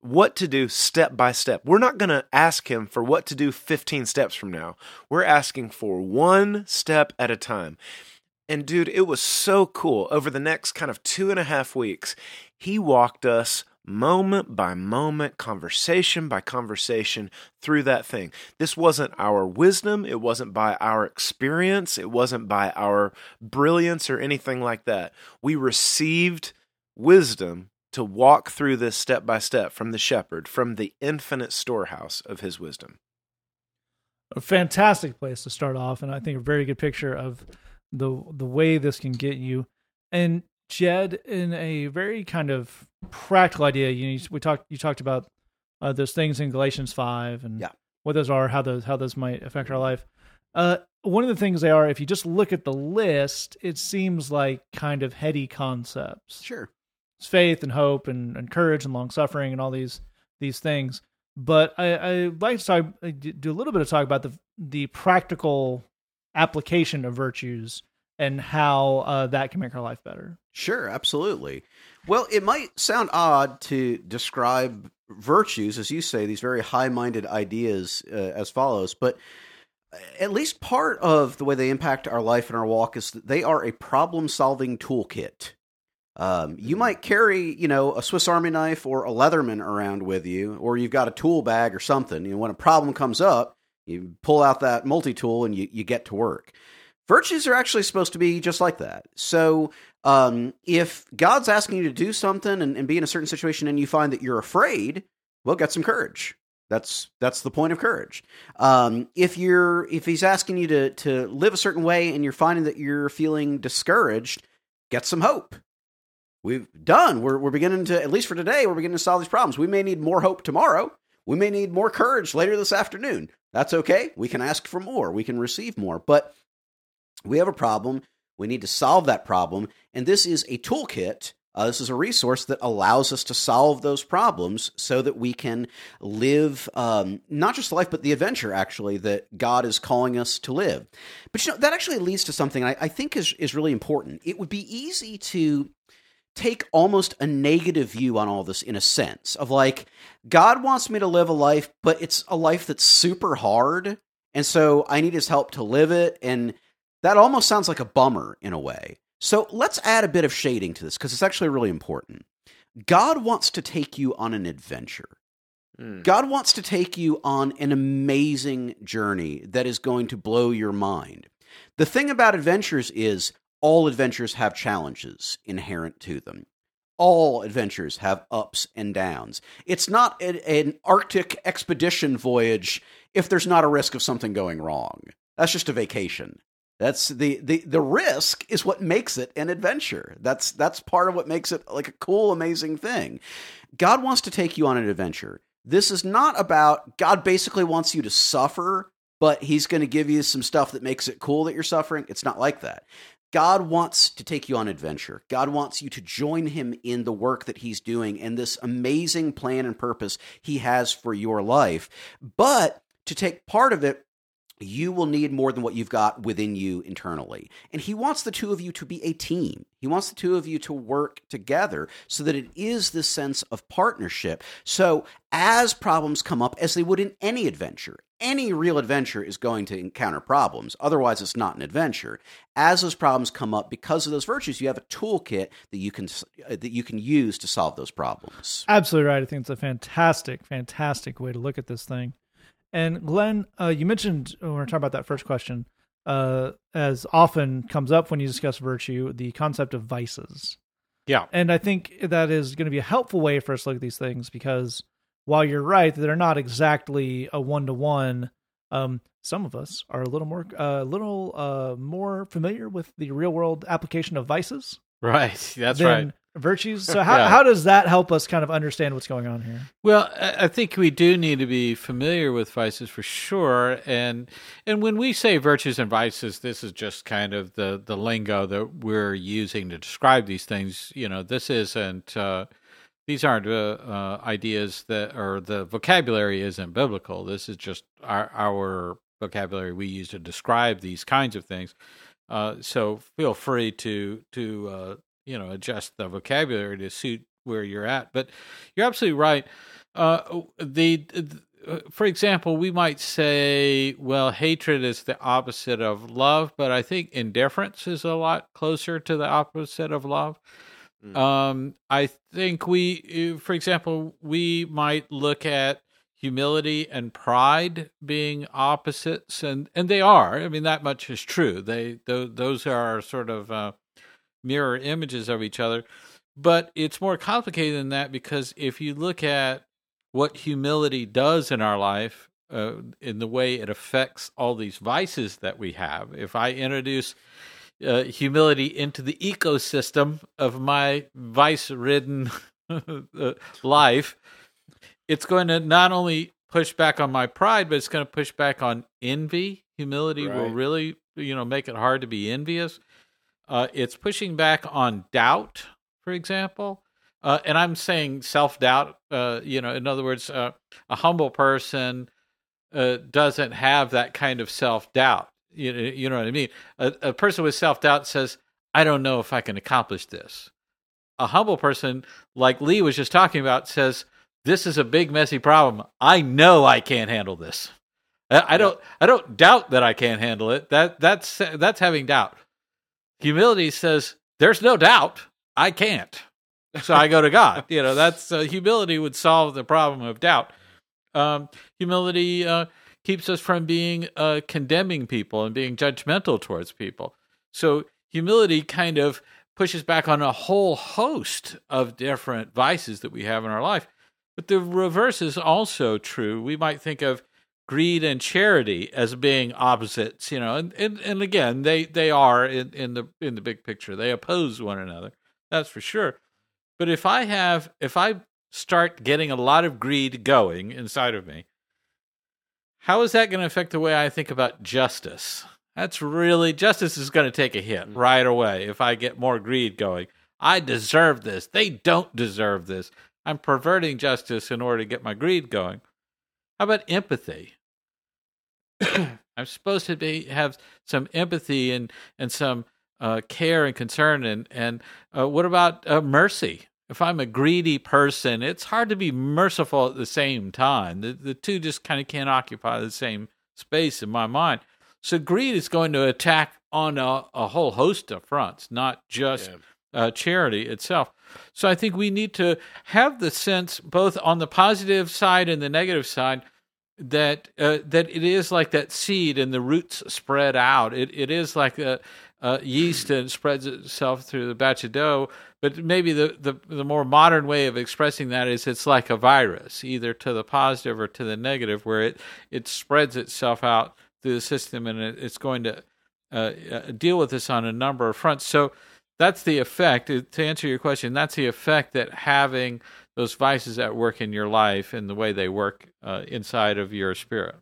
what to do step by step. We're not going to ask Him for what to do 15 steps from now. We're asking for one step at a time. And dude, it was so cool. Over the next kind of two and a half weeks, He walked us moment by moment, conversation by conversation through that thing. This wasn't our wisdom, it wasn't by our experience, it wasn't by our brilliance or anything like that. We received wisdom to walk through this step by step from the shepherd, from the infinite storehouse of his wisdom. A fantastic place to start off, and I think a very good picture of the the way this can get you. And Jed, in a very kind of practical idea, you we talked you talked about uh, those things in Galatians five and Yeah. what those are, how those how those might affect our life. Uh, one of the things they are, if you just look at the list, it seems like kind of heady concepts. Sure. It's faith and hope and, and courage and long suffering and all these these things. But I, I like to talk, uh, do a little bit of talk about the the practical application of virtues and how uh, that can make our life better. Sure, absolutely. Well, it might sound odd to describe virtues, as you say, these very high minded ideas uh, as follows, but at least part of the way they impact our life and our walk is that they are a problem solving toolkit. Um, you might carry, you know, a Swiss Army knife or a Leatherman around with you, or you've got a tool bag or something. You know, when a problem comes up, you pull out that multi tool and you, you get to work. Virtues are actually supposed to be just like that. So, um, if God's asking you to do something and, and be in a certain situation and you find that you're afraid, well, get some courage. That's that's the point of courage. Um, if you're if He's asking you to to live a certain way and you're finding that you're feeling discouraged, get some hope. We've done. We're we're beginning to at least for today. We're beginning to solve these problems. We may need more hope tomorrow. We may need more courage later this afternoon. That's okay. We can ask for more. We can receive more. But we have a problem. We need to solve that problem. And this is a toolkit. Uh, this is a resource that allows us to solve those problems so that we can live um, not just life, but the adventure, actually, that God is calling us to live. But you know, that actually leads to something I, I think is, is really important. It would be easy to take almost a negative view on all this in a sense of like, God wants me to live a life, but it's a life that's super hard. And so I need his help to live it. And that almost sounds like a bummer in a way. So let's add a bit of shading to this because it's actually really important. God wants to take you on an adventure. Mm. God wants to take you on an amazing journey that is going to blow your mind. The thing about adventures is all adventures have challenges inherent to them. All adventures have ups and downs. It's not an, an Arctic expedition voyage if there's not a risk of something going wrong. That's just a vacation. That's the, the the risk is what makes it an adventure. That's that's part of what makes it like a cool, amazing thing. God wants to take you on an adventure. This is not about God basically wants you to suffer, but he's going to give you some stuff that makes it cool that you're suffering. It's not like that. God wants to take you on adventure. God wants you to join him in the work that he's doing and this amazing plan and purpose he has for your life. But to take part of it, you will need more than what you've got within you internally. And he wants the two of you to be a team. He wants the two of you to work together so that it is this sense of partnership. So, as problems come up, as they would in any adventure, any real adventure is going to encounter problems. Otherwise, it's not an adventure. As those problems come up, because of those virtues, you have a toolkit that you can uh, that you can use to solve those problems. Absolutely right. I think it's a fantastic, fantastic way to look at this thing. And Glenn, uh, you mentioned when we're talking about that first question, uh, as often comes up when you discuss virtue, the concept of vices. Yeah. And I think that is going to be a helpful way for us to look at these things because while you're right, they're not exactly a one to one. Some of us are a little more, a little uh, more familiar with the real world application of vices Right. That's right. Virtues. So how Yeah. how does that help us kind of understand what's going on here? Well, I think we do need to be familiar with vices for sure, and and when we say virtues and vices, this is just kind of the the lingo that we're using to describe these things. You know, this isn't uh, these aren't uh, uh, ideas that or the vocabulary isn't biblical. This is just our our vocabulary we use to describe these kinds of things. Uh, so feel free to to uh, you know adjust the vocabulary to suit where you're at. But you're absolutely right. Uh, the, the, for example, we might say, well, hatred is the opposite of love, but I think indifference is a lot closer to the opposite of love. Mm. Um, I think we, for example, we might look at humility and pride being opposites, and and they are. I mean, that much is true. They those are sort of uh, mirror images of each other. But it's more complicated than that because if you look at what humility does in our life, uh, in the way it affects all these vices that we have, if I introduce uh, humility into the ecosystem of my vice ridden uh, life, it's going to not only push back on my pride, but it's going to push back on envy. Humility right. will really, you know, make it hard to be envious. Uh, it's pushing back on doubt, for example. Uh, and I'm saying self doubt. Uh, you know, in other words, uh, a humble person uh, doesn't have that kind of self doubt. You, you know what I mean? A, a person with self doubt says, "I don't know if I can accomplish this." A humble person, like Lee was just talking about, says, "This is a big, messy problem. I know I can't handle this. I, I don't. I don't doubt that I can't handle it. That that's that's having doubt." Humility says, "There's no doubt I can't." so I go to God. You know, that's uh, humility would solve the problem of doubt. Um, humility uh, keeps us from being uh, condemning people and being judgmental towards people. So humility kind of pushes back on a whole host of different vices that we have in our life. But the reverse is also true. We might think of greed and charity as being opposites, you know, and, and, and again, they, they are in, in the in the big picture. They oppose one another. That's for sure. But if I have, if I start getting a lot of greed going inside of me, how is that going to affect the way I think about justice? That's really, justice is going to take a hit mm. right away if I get more greed going. I deserve this. They don't deserve this. I'm perverting justice in order to get my greed going. How about empathy? I'm supposed to be have some empathy and and some uh, care and concern and and uh, what about uh, mercy? If i'm a greedy person it's hard to be merciful at the same time. The, the two just kind of can't occupy the same space in my mind. So greed is going to attack on a, a whole host of fronts not just yeah. Uh, charity itself. So i think we need to have the sense both on the positive side and the negative side that uh, that it is like that seed and the roots spread out. It it is like a, uh, yeast and spreads itself through the batch of dough. But maybe the, the, the more modern way of expressing that is it's like a virus, either to the positive or to the negative, where it, it spreads itself out through the system and it, it's going to uh, uh deal with this on a number of fronts. So that's the effect. To answer your question, that's the effect that having those vices at work in your life and the way they work uh, inside of your spirit.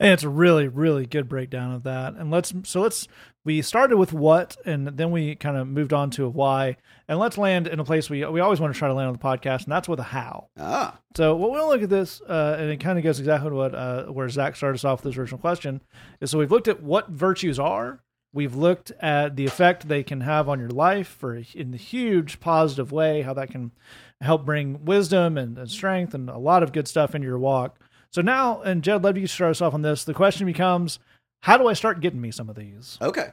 And it's a really, really good breakdown of that. And let's so let's we started with what, and then we kind of moved on to a why, and let's land in a place we we always want to try to land on the podcast, and that's with a how. Ah. So what we'll look at this, uh, and it kind of goes exactly what uh, where Zach started us off with this original question is so we've looked at what virtues are. We've looked at the effect they can have on your life for in the huge positive way, how that can help bring wisdom and, and strength and a lot of good stuff into your walk. So now, and Jed, let you start us off on this. The question becomes, how do I start getting me some of these? Okay.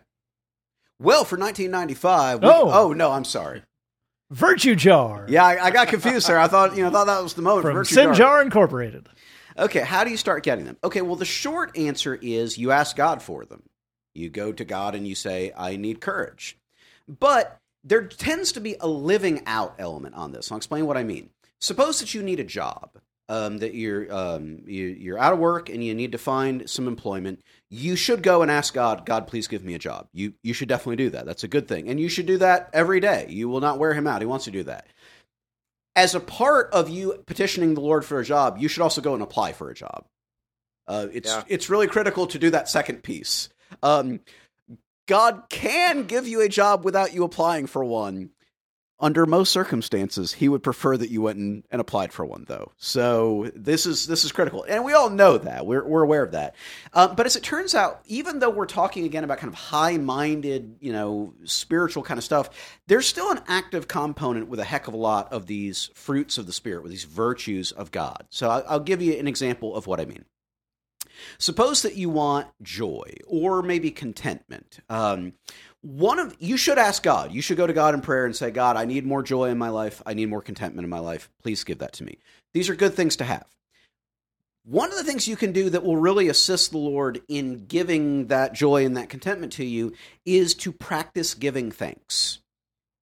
Well, for 1995. We, oh. oh no, I'm sorry. Virtue Jar. Yeah, I, I, got confused there. I thought you know thought that was the moment. From Virtue Sin. Jar Incorporated. Okay, how do you start getting them? Okay, well the short answer is you ask God for them. You go to God and you say, "I need courage," but there tends to be a living out element on this. I'll explain what I mean. Suppose that you need a job um, that you're um, you, are out of work and you need to find some employment, you should go and ask God, God, please give me a job. You you should definitely do that. That's a good thing, and you should do that every day. You will not wear him out. He wants to do that. As a part of you petitioning the Lord for a job, you should also go and apply for a job. Uh, it's yeah. it's really critical to do that second piece. Um, God can give you a job without you applying for one, under most circumstances, he would prefer that you went and, applied for one, though. So this is this is critical, and we all know that. We're we're aware of that. Uh, but as it turns out, even though we're talking again about kind of high-minded, you know, spiritual kind of stuff, there's still an active component with a heck of a lot of these fruits of the spirit, with these virtues of God. So I'll, I'll give you an example of what I mean. Suppose that you want joy or maybe contentment. Um, one of you should ask God. You should go to God in prayer and say, God, I need more joy in my life. I need more contentment in my life. Please give that to me. These are good things to have. One of the things you can do that will really assist the Lord in giving that joy and that contentment to you is to practice giving thanks.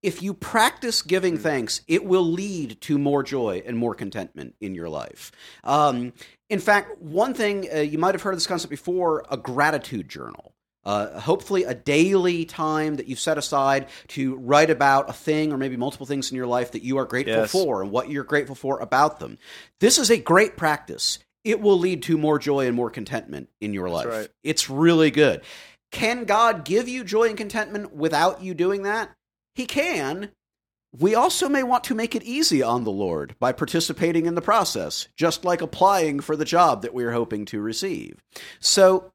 If you practice giving thanks, it will lead to more joy and more contentment in your life. Um, in fact, one thing uh, you might have heard of this concept before a gratitude journal. Uh, hopefully, a daily time that you've set aside to write about a thing or maybe multiple things in your life that you are grateful yes. for and what you're grateful for about them. This is a great practice. It will lead to more joy and more contentment in your life. Right. It's really good. Can God give you joy and contentment without you doing that? He can, we also may want to make it easy on the Lord by participating in the process, just like applying for the job that we are hoping to receive. So,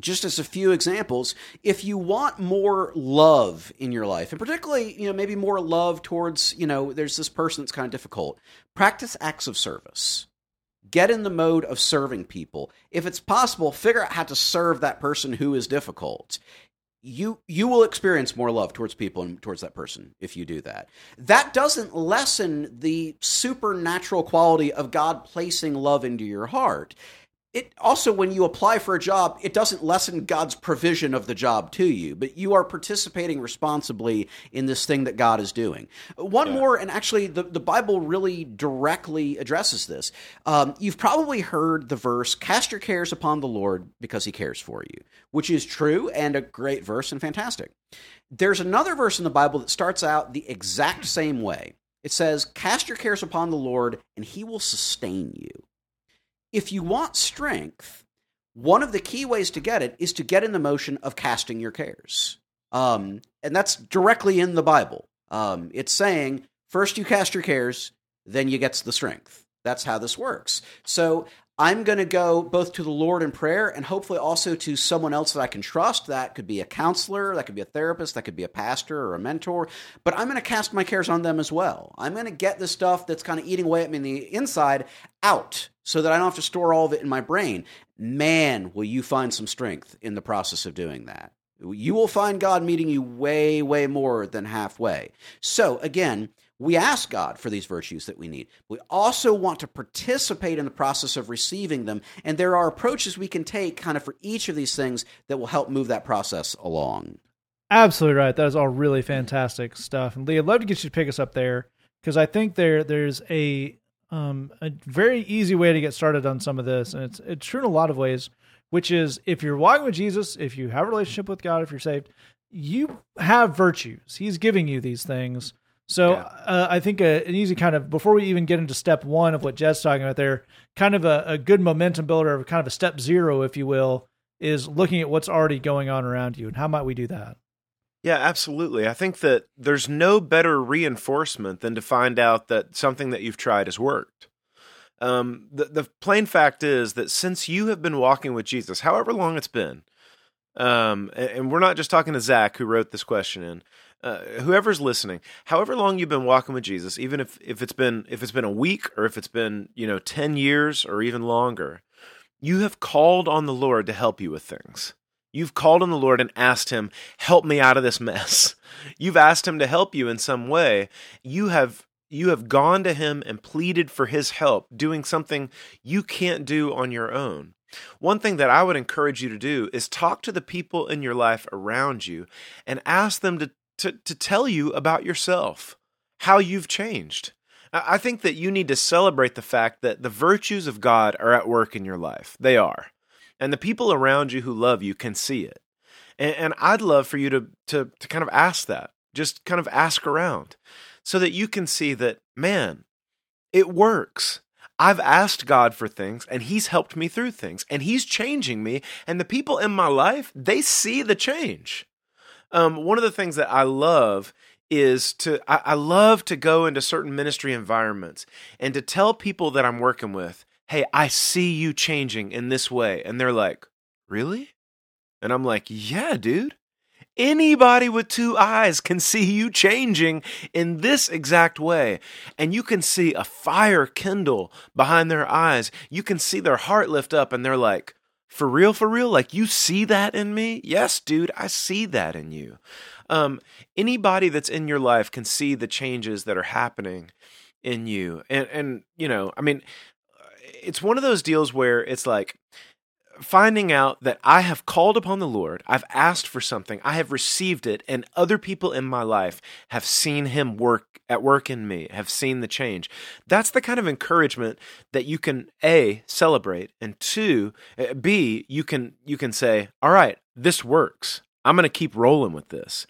just as a few examples, if you want more love in your life, and particularly, you know, maybe more love towards, you know, there's this person that's kind of difficult, practice acts of service. Get in the mode of serving people. If it's possible, figure out how to serve that person who is difficult you you will experience more love towards people and towards that person if you do that. That doesn't lessen the supernatural quality of God placing love into your heart it also when you apply for a job it doesn't lessen god's provision of the job to you but you are participating responsibly in this thing that god is doing. One yeah. more and actually the, the bible really directly addresses this. Um, you've probably heard the verse cast your cares upon the lord because he cares for you which is true and a great verse and fantastic. There's another verse in the bible that starts out the exact same way. It says cast your cares upon the lord and he will sustain you if you want strength, one of the key ways to get it is to get in the motion of casting your cares. Um, and that's directly in the Bible. Um, it's saying first you cast your cares, then you get the strength. That's how this works. So I'm going to go both to the Lord in prayer and hopefully also to someone else that I can trust. That could be a counselor, that could be a therapist, that could be a pastor or a mentor. But I'm going to cast my cares on them as well. I'm going to get the stuff that's kind of eating away at me in the inside out so that I don't have to store all of it in my brain. Man, will you find some strength in the process of doing that. You will find God meeting you way, way more than halfway. So, again, we ask God for these virtues that we need. We also want to participate in the process of receiving them. And there are approaches we can take kind of for each of these things that will help move that process along. Absolutely right. That is all really fantastic stuff. And Lee, I'd love to get you to pick us up there because I think there there's a um, a very easy way to get started on some of this, and it's it's true in a lot of ways. Which is, if you're walking with Jesus, if you have a relationship with God, if you're saved, you have virtues. He's giving you these things so yeah. uh, I think a, an easy kind of before we even get into step one of what Jed's talking about there, kind of a, a good momentum builder, of kind of a step zero, if you will, is looking at what's already going on around you and how might we do that. Yeah, absolutely. I think that there's no better reinforcement than to find out that something that you've tried has worked. Um, the, the plain fact is that since you have been walking with Jesus, however long it's been, um, and, and we're not just talking to Zach who wrote this question in, uh, whoever's listening, however long you've been walking with Jesus, even if, if it's been if it's been a week or if it's been you know ten years or even longer, you have called on the Lord to help you with things. You've called on the Lord and asked Him, "Help me out of this mess." You've asked Him to help you in some way. You have you have gone to Him and pleaded for His help, doing something you can't do on your own. One thing that I would encourage you to do is talk to the people in your life around you and ask them to to, to tell you about yourself, how you've changed. I think that you need to celebrate the fact that the virtues of God are at work in your life. They are. And the people around you who love you can see it. And, and I'd love for you to, to, to kind of ask that. Just kind of ask around so that you can see that, man, it works. I've asked God for things and He's helped me through things and He's changing me. And the people in my life, they see the change. Um, one of the things that I love is to I, I love to go into certain ministry environments and to tell people that I'm working with, hey, I see you changing in this way. And they're like, really? And I'm like, yeah, dude. Anybody with two eyes can see you changing in this exact way. And you can see a fire kindle behind their eyes. You can see their heart lift up, and they're like, for real, for real? Like, you see that in me? Yes, dude, I see that in you. Um, anybody that's in your life can see the changes that are happening in you. And, and, you know, I mean, it's one of those deals where it's like, finding out that I have called upon the Lord, I've asked for something, I have received it, and other people in my life have seen Him work at work in me, have seen the change. That's the kind of encouragement that you can a celebrate, and two, eh, b you can you can say, all right, this works. I'm going to keep rolling with this.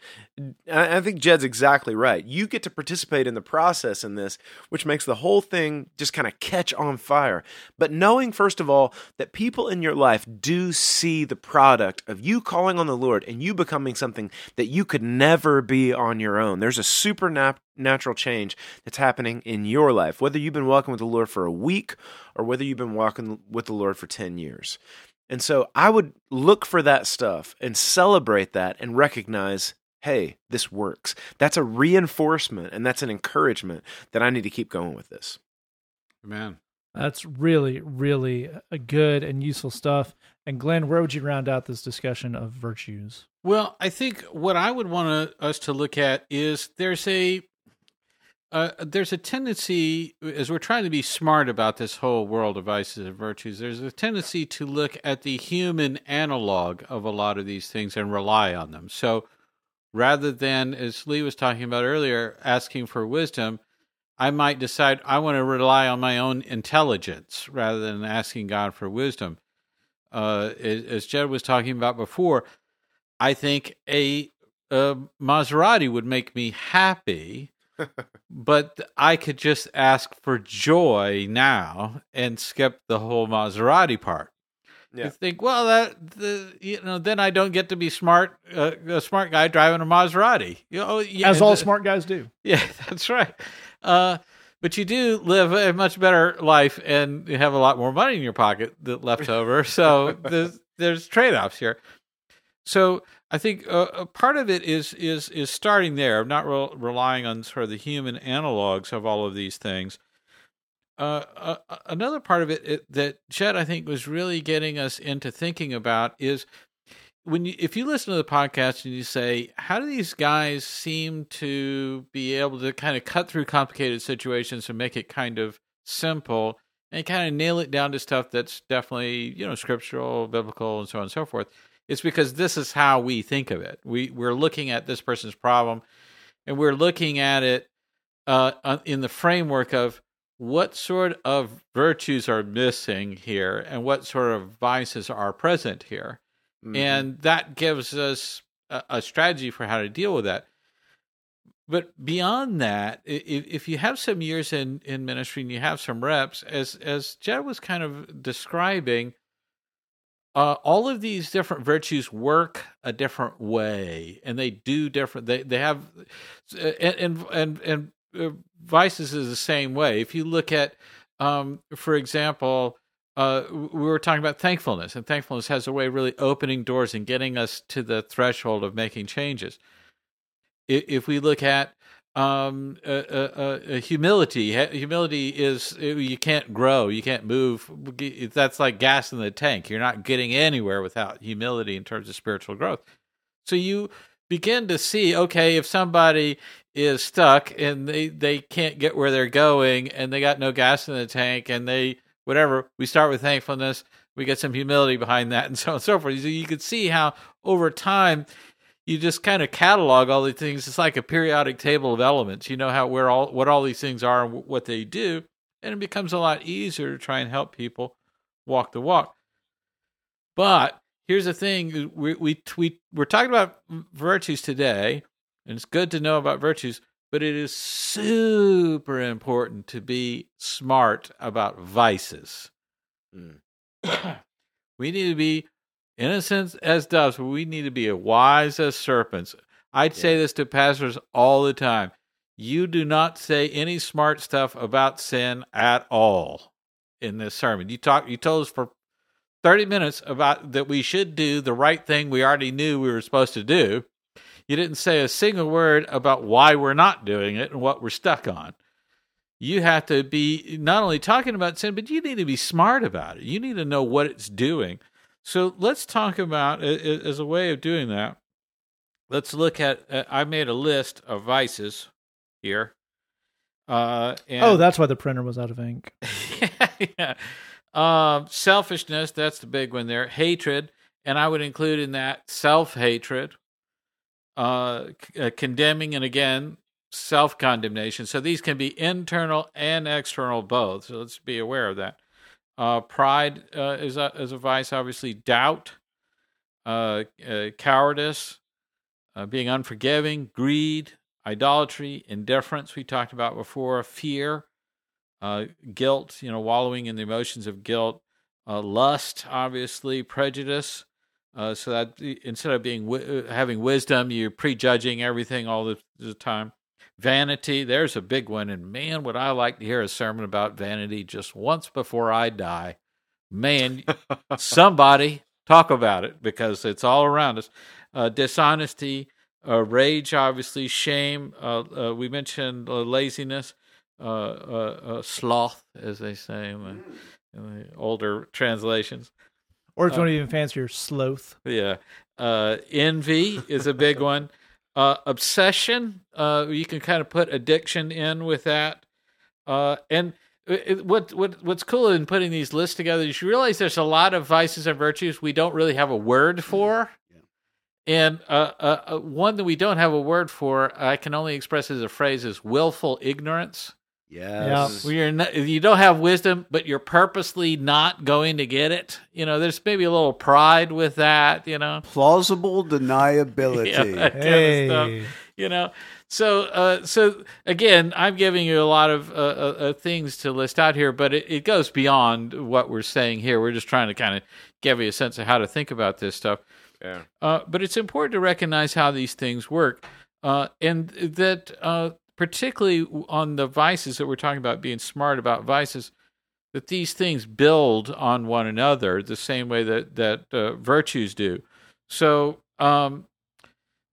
I think Jed's exactly right. You get to participate in the process in this, which makes the whole thing just kind of catch on fire. But knowing, first of all, that people in your life do see the product of you calling on the Lord and you becoming something that you could never be on your own. There's a supernatural change that's happening in your life, whether you've been walking with the Lord for a week or whether you've been walking with the Lord for 10 years. And so I would look for that stuff and celebrate that and recognize, hey, this works. That's a reinforcement and that's an encouragement that I need to keep going with this. Man. That's really, really a good and useful stuff. And Glenn, where would you round out this discussion of virtues? Well, I think what I would want us to look at is there's a uh, there's a tendency, as we're trying to be smart about this whole world of vices and virtues, there's a tendency to look at the human analog of a lot of these things and rely on them. So rather than, as Lee was talking about earlier, asking for wisdom, I might decide I want to rely on my own intelligence rather than asking God for wisdom. Uh, as Jed was talking about before, I think a, a Maserati would make me happy but I could just ask for joy now and skip the whole Maserati part. Yeah. You think, well, that the you know, then I don't get to be smart, uh, a smart guy driving a Maserati. You know, yeah, as all the, smart guys do. Yeah, that's right. Uh, but you do live a much better life, and you have a lot more money in your pocket that left over. So there's there's trade offs here. So I think uh, part of it is is is starting there. Not re- relying on sort of the human analogs of all of these things. Uh, uh, another part of it, it, that Jed I think was really getting us into thinking about is when you, if you listen to the podcast and you say, how do these guys seem to be able to kind of cut through complicated situations and make it kind of simple and kind of nail it down to stuff that's definitely you know scriptural, biblical, and so on and so forth it's because this is how we think of it. We we're looking at this person's problem, and we're looking at it uh, in the framework of what sort of virtues are missing here, and what sort of vices are present here, mm-hmm. and that gives us a, a strategy for how to deal with that but beyond that, if, if, you have some years in, in ministry and you have some reps, as as Jed was kind of describing, uh, all of these different virtues work a different way, and they do different. They they have, and and and, and uh, vices is the same way. If you look at, um, for example, uh, we were talking about thankfulness, and thankfulness has a way of really opening doors and getting us to the threshold of making changes. If we look at um uh, uh, uh, humility. Humility is you can't grow. You can't move. That's like gas in the tank. You're not getting anywhere without humility in terms of spiritual growth. So you begin to see okay if somebody is stuck and they they can't get where they're going and they got no gas in the tank and they whatever we start with thankfulness. We get some humility behind that and so on and so forth. So you can see how over time you just kind of catalog all these things. It's like a periodic table of elements. You know how where all what all these things are and what they do, and it becomes a lot easier to try and help people walk the walk. But here's the thing: we we we we're talking about virtues today, and it's good to know about virtues. But it is super important to be smart about vices. Mm. we need to be innocent as doves, but we need to be wise as serpents. I'd say this to pastors all the time. You do not say any smart stuff about sin at all in this sermon. You talk you told us for 30 minutes about that we should do the right thing we already knew we were supposed to do. You didn't say a single word about why we're not doing it and what we're stuck on. You have to be not only talking about sin, but you need to be smart about it. You need to know what it's doing. So let's talk about as a way of doing that. Let's look at. Uh, I made a list of vices here. Uh, and, oh, that's why the printer was out of ink. yeah. Um, selfishness, that's the big one there. Hatred, and I would include in that self hatred, uh, c- uh, condemning, and again, self condemnation. So these can be internal and external both. So let's be aware of that. Uh, pride uh, is, a, is a vice, obviously. Doubt, uh, uh, cowardice, uh, being unforgiving, greed, idolatry, indifference, we talked about before, fear, uh, guilt, you know, wallowing in the emotions of guilt, lust, obviously, prejudice. So that instead of being having wisdom, you're prejudging everything all the, the time. Vanity, there's a big one, and man, would I like to hear a sermon about vanity just once before I die. Man, somebody talk about it because it's all around us. Uh, dishonesty, uh, rage, obviously, shame. Uh, uh we mentioned uh, laziness, uh, sloth, as they say in the, in the older translations. Or if you want to even fancier, sloth. Yeah. envy is a big one. Obsession, you can kind of put addiction in with that. and it, what what what's cool in putting these lists together is you realize there's a lot of vices and virtues we don't really have a word for. And uh, uh, uh, one that we don't have a word for, I can only express as a phrase, is willful ignorance. Yes. Where you're not, you don't have wisdom, but you're purposely not going to get it. You know, there's maybe a little pride with that. You know, plausible deniability. yeah, hey. Kind of you know, so uh, so again, I'm giving you a lot of uh, uh, uh, things to list out here, but it, it goes beyond what we're saying here. We're just trying to kind of give you a sense of how to think about this stuff. Yeah. Uh, but it's important to recognize how these things work, uh, and that uh, particularly on the vices that we're talking about, being smart about vices, that these things build on one another the same way that that uh, virtues do. So. Um,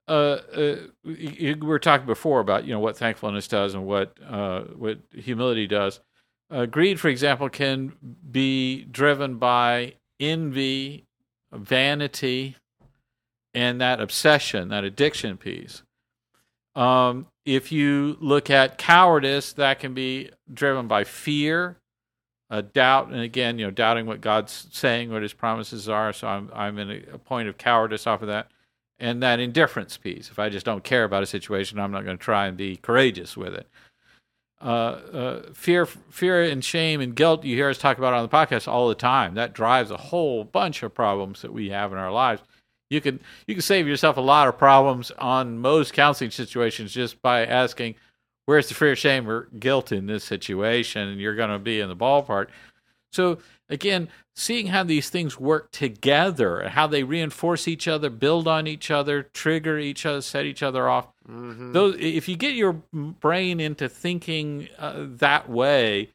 uh, uh, we were talking before about you know what thankfulness does and what what humility does. greed, for example, can be driven by envy, vanity, and that obsession, that addiction piece. Um, if you look at cowardice, that can be driven by fear, doubt, and again, you know, doubting what God's saying, what His promises are. So I'm I'm in a, a point of cowardice off of that, and that indifference piece. If I just don't care about a situation, I'm not going to try and be courageous with it. Uh, uh, fear, fear, and shame and guilt. You hear us talk about on the podcast all the time. That drives a whole bunch of problems that we have in our lives you can you can save yourself a lot of problems on most counseling situations just by asking where's the fear shame or guilt in this situation and you're going to be in the ballpark so again seeing how these things work together and how they reinforce each other build on each other trigger each other set each other off mm-hmm. those if you get your brain into thinking uh, that way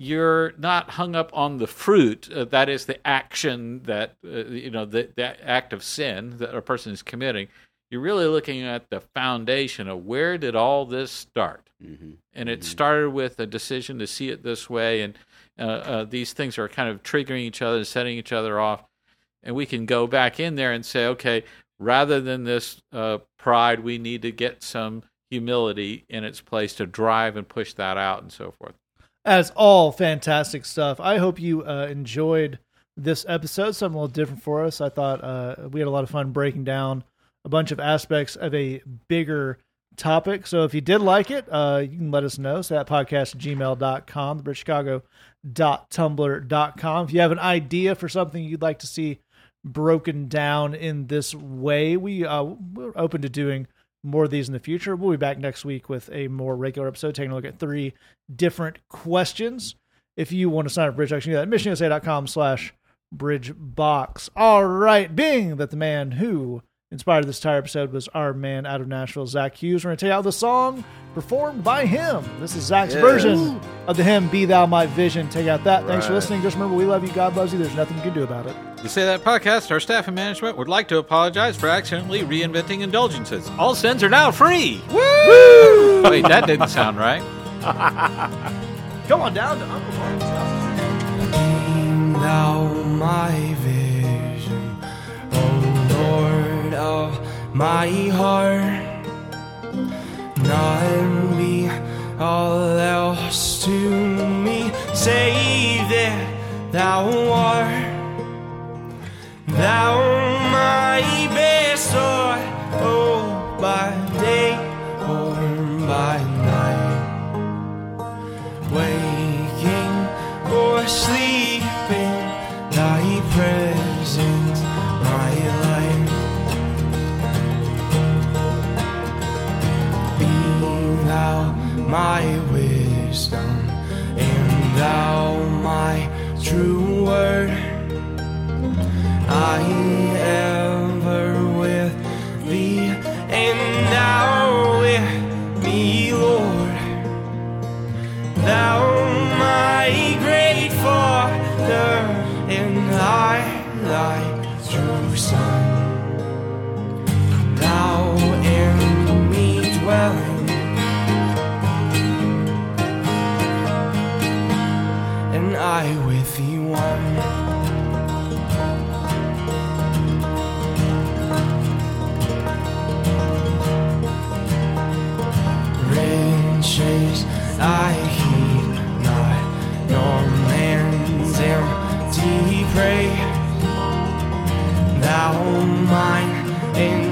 you're not hung up on the fruit uh, that is the action that uh, you know the, the act of sin that a person is committing you're really looking at the foundation of where did all this start mm-hmm. and it mm-hmm. started with a decision to see it this way and uh, uh, these things are kind of triggering each other and setting each other off and we can go back in there and say okay rather than this uh, pride we need to get some humility in its place to drive and push that out and so forth as all fantastic stuff. I hope you uh, enjoyed this episode. Something a little different for us. I thought uh, we had a lot of fun breaking down a bunch of aspects of a bigger topic. So if you did like it, uh, you can let us know. So that podcast gmail.com, thebridgechicago.tumblr.com. If you have an idea for something you'd like to see broken down in this way, we, uh, we're open to doing more of these in the future. We'll be back next week with a more regular episode, taking a look at three different questions. If you want to sign up for Bridge Action, do that at missionusa.com slash bridge box. All right, being that the man who inspired this entire episode was our man out of Nashville, Zach Hughes. We're going to tell you how the song performed by him. This is Zach's Yes. version of the hymn "Be Thou My Vision." Take out that. Thanks for listening. Just remember, we love you. God loves you. There's nothing you can do about it. To say that podcast, our staff and management would like to apologize for accidentally reinventing indulgences. All sins are now free. Woo! Wait, that didn't sound right. Come on down to Uncle Mark's house. thou my vision, O Lord of my heart. None be all else to me, save that thou art. Thou my best art, oh, by day or by night waking or sleeping, my wisdom, and thou my true word. I ever with thee, and thou with me, Lord. Thou my great Father, and I thy true Son. Thou in me dwelling, I with thee one. riches I heed not, nor man's empty praise. Thou mine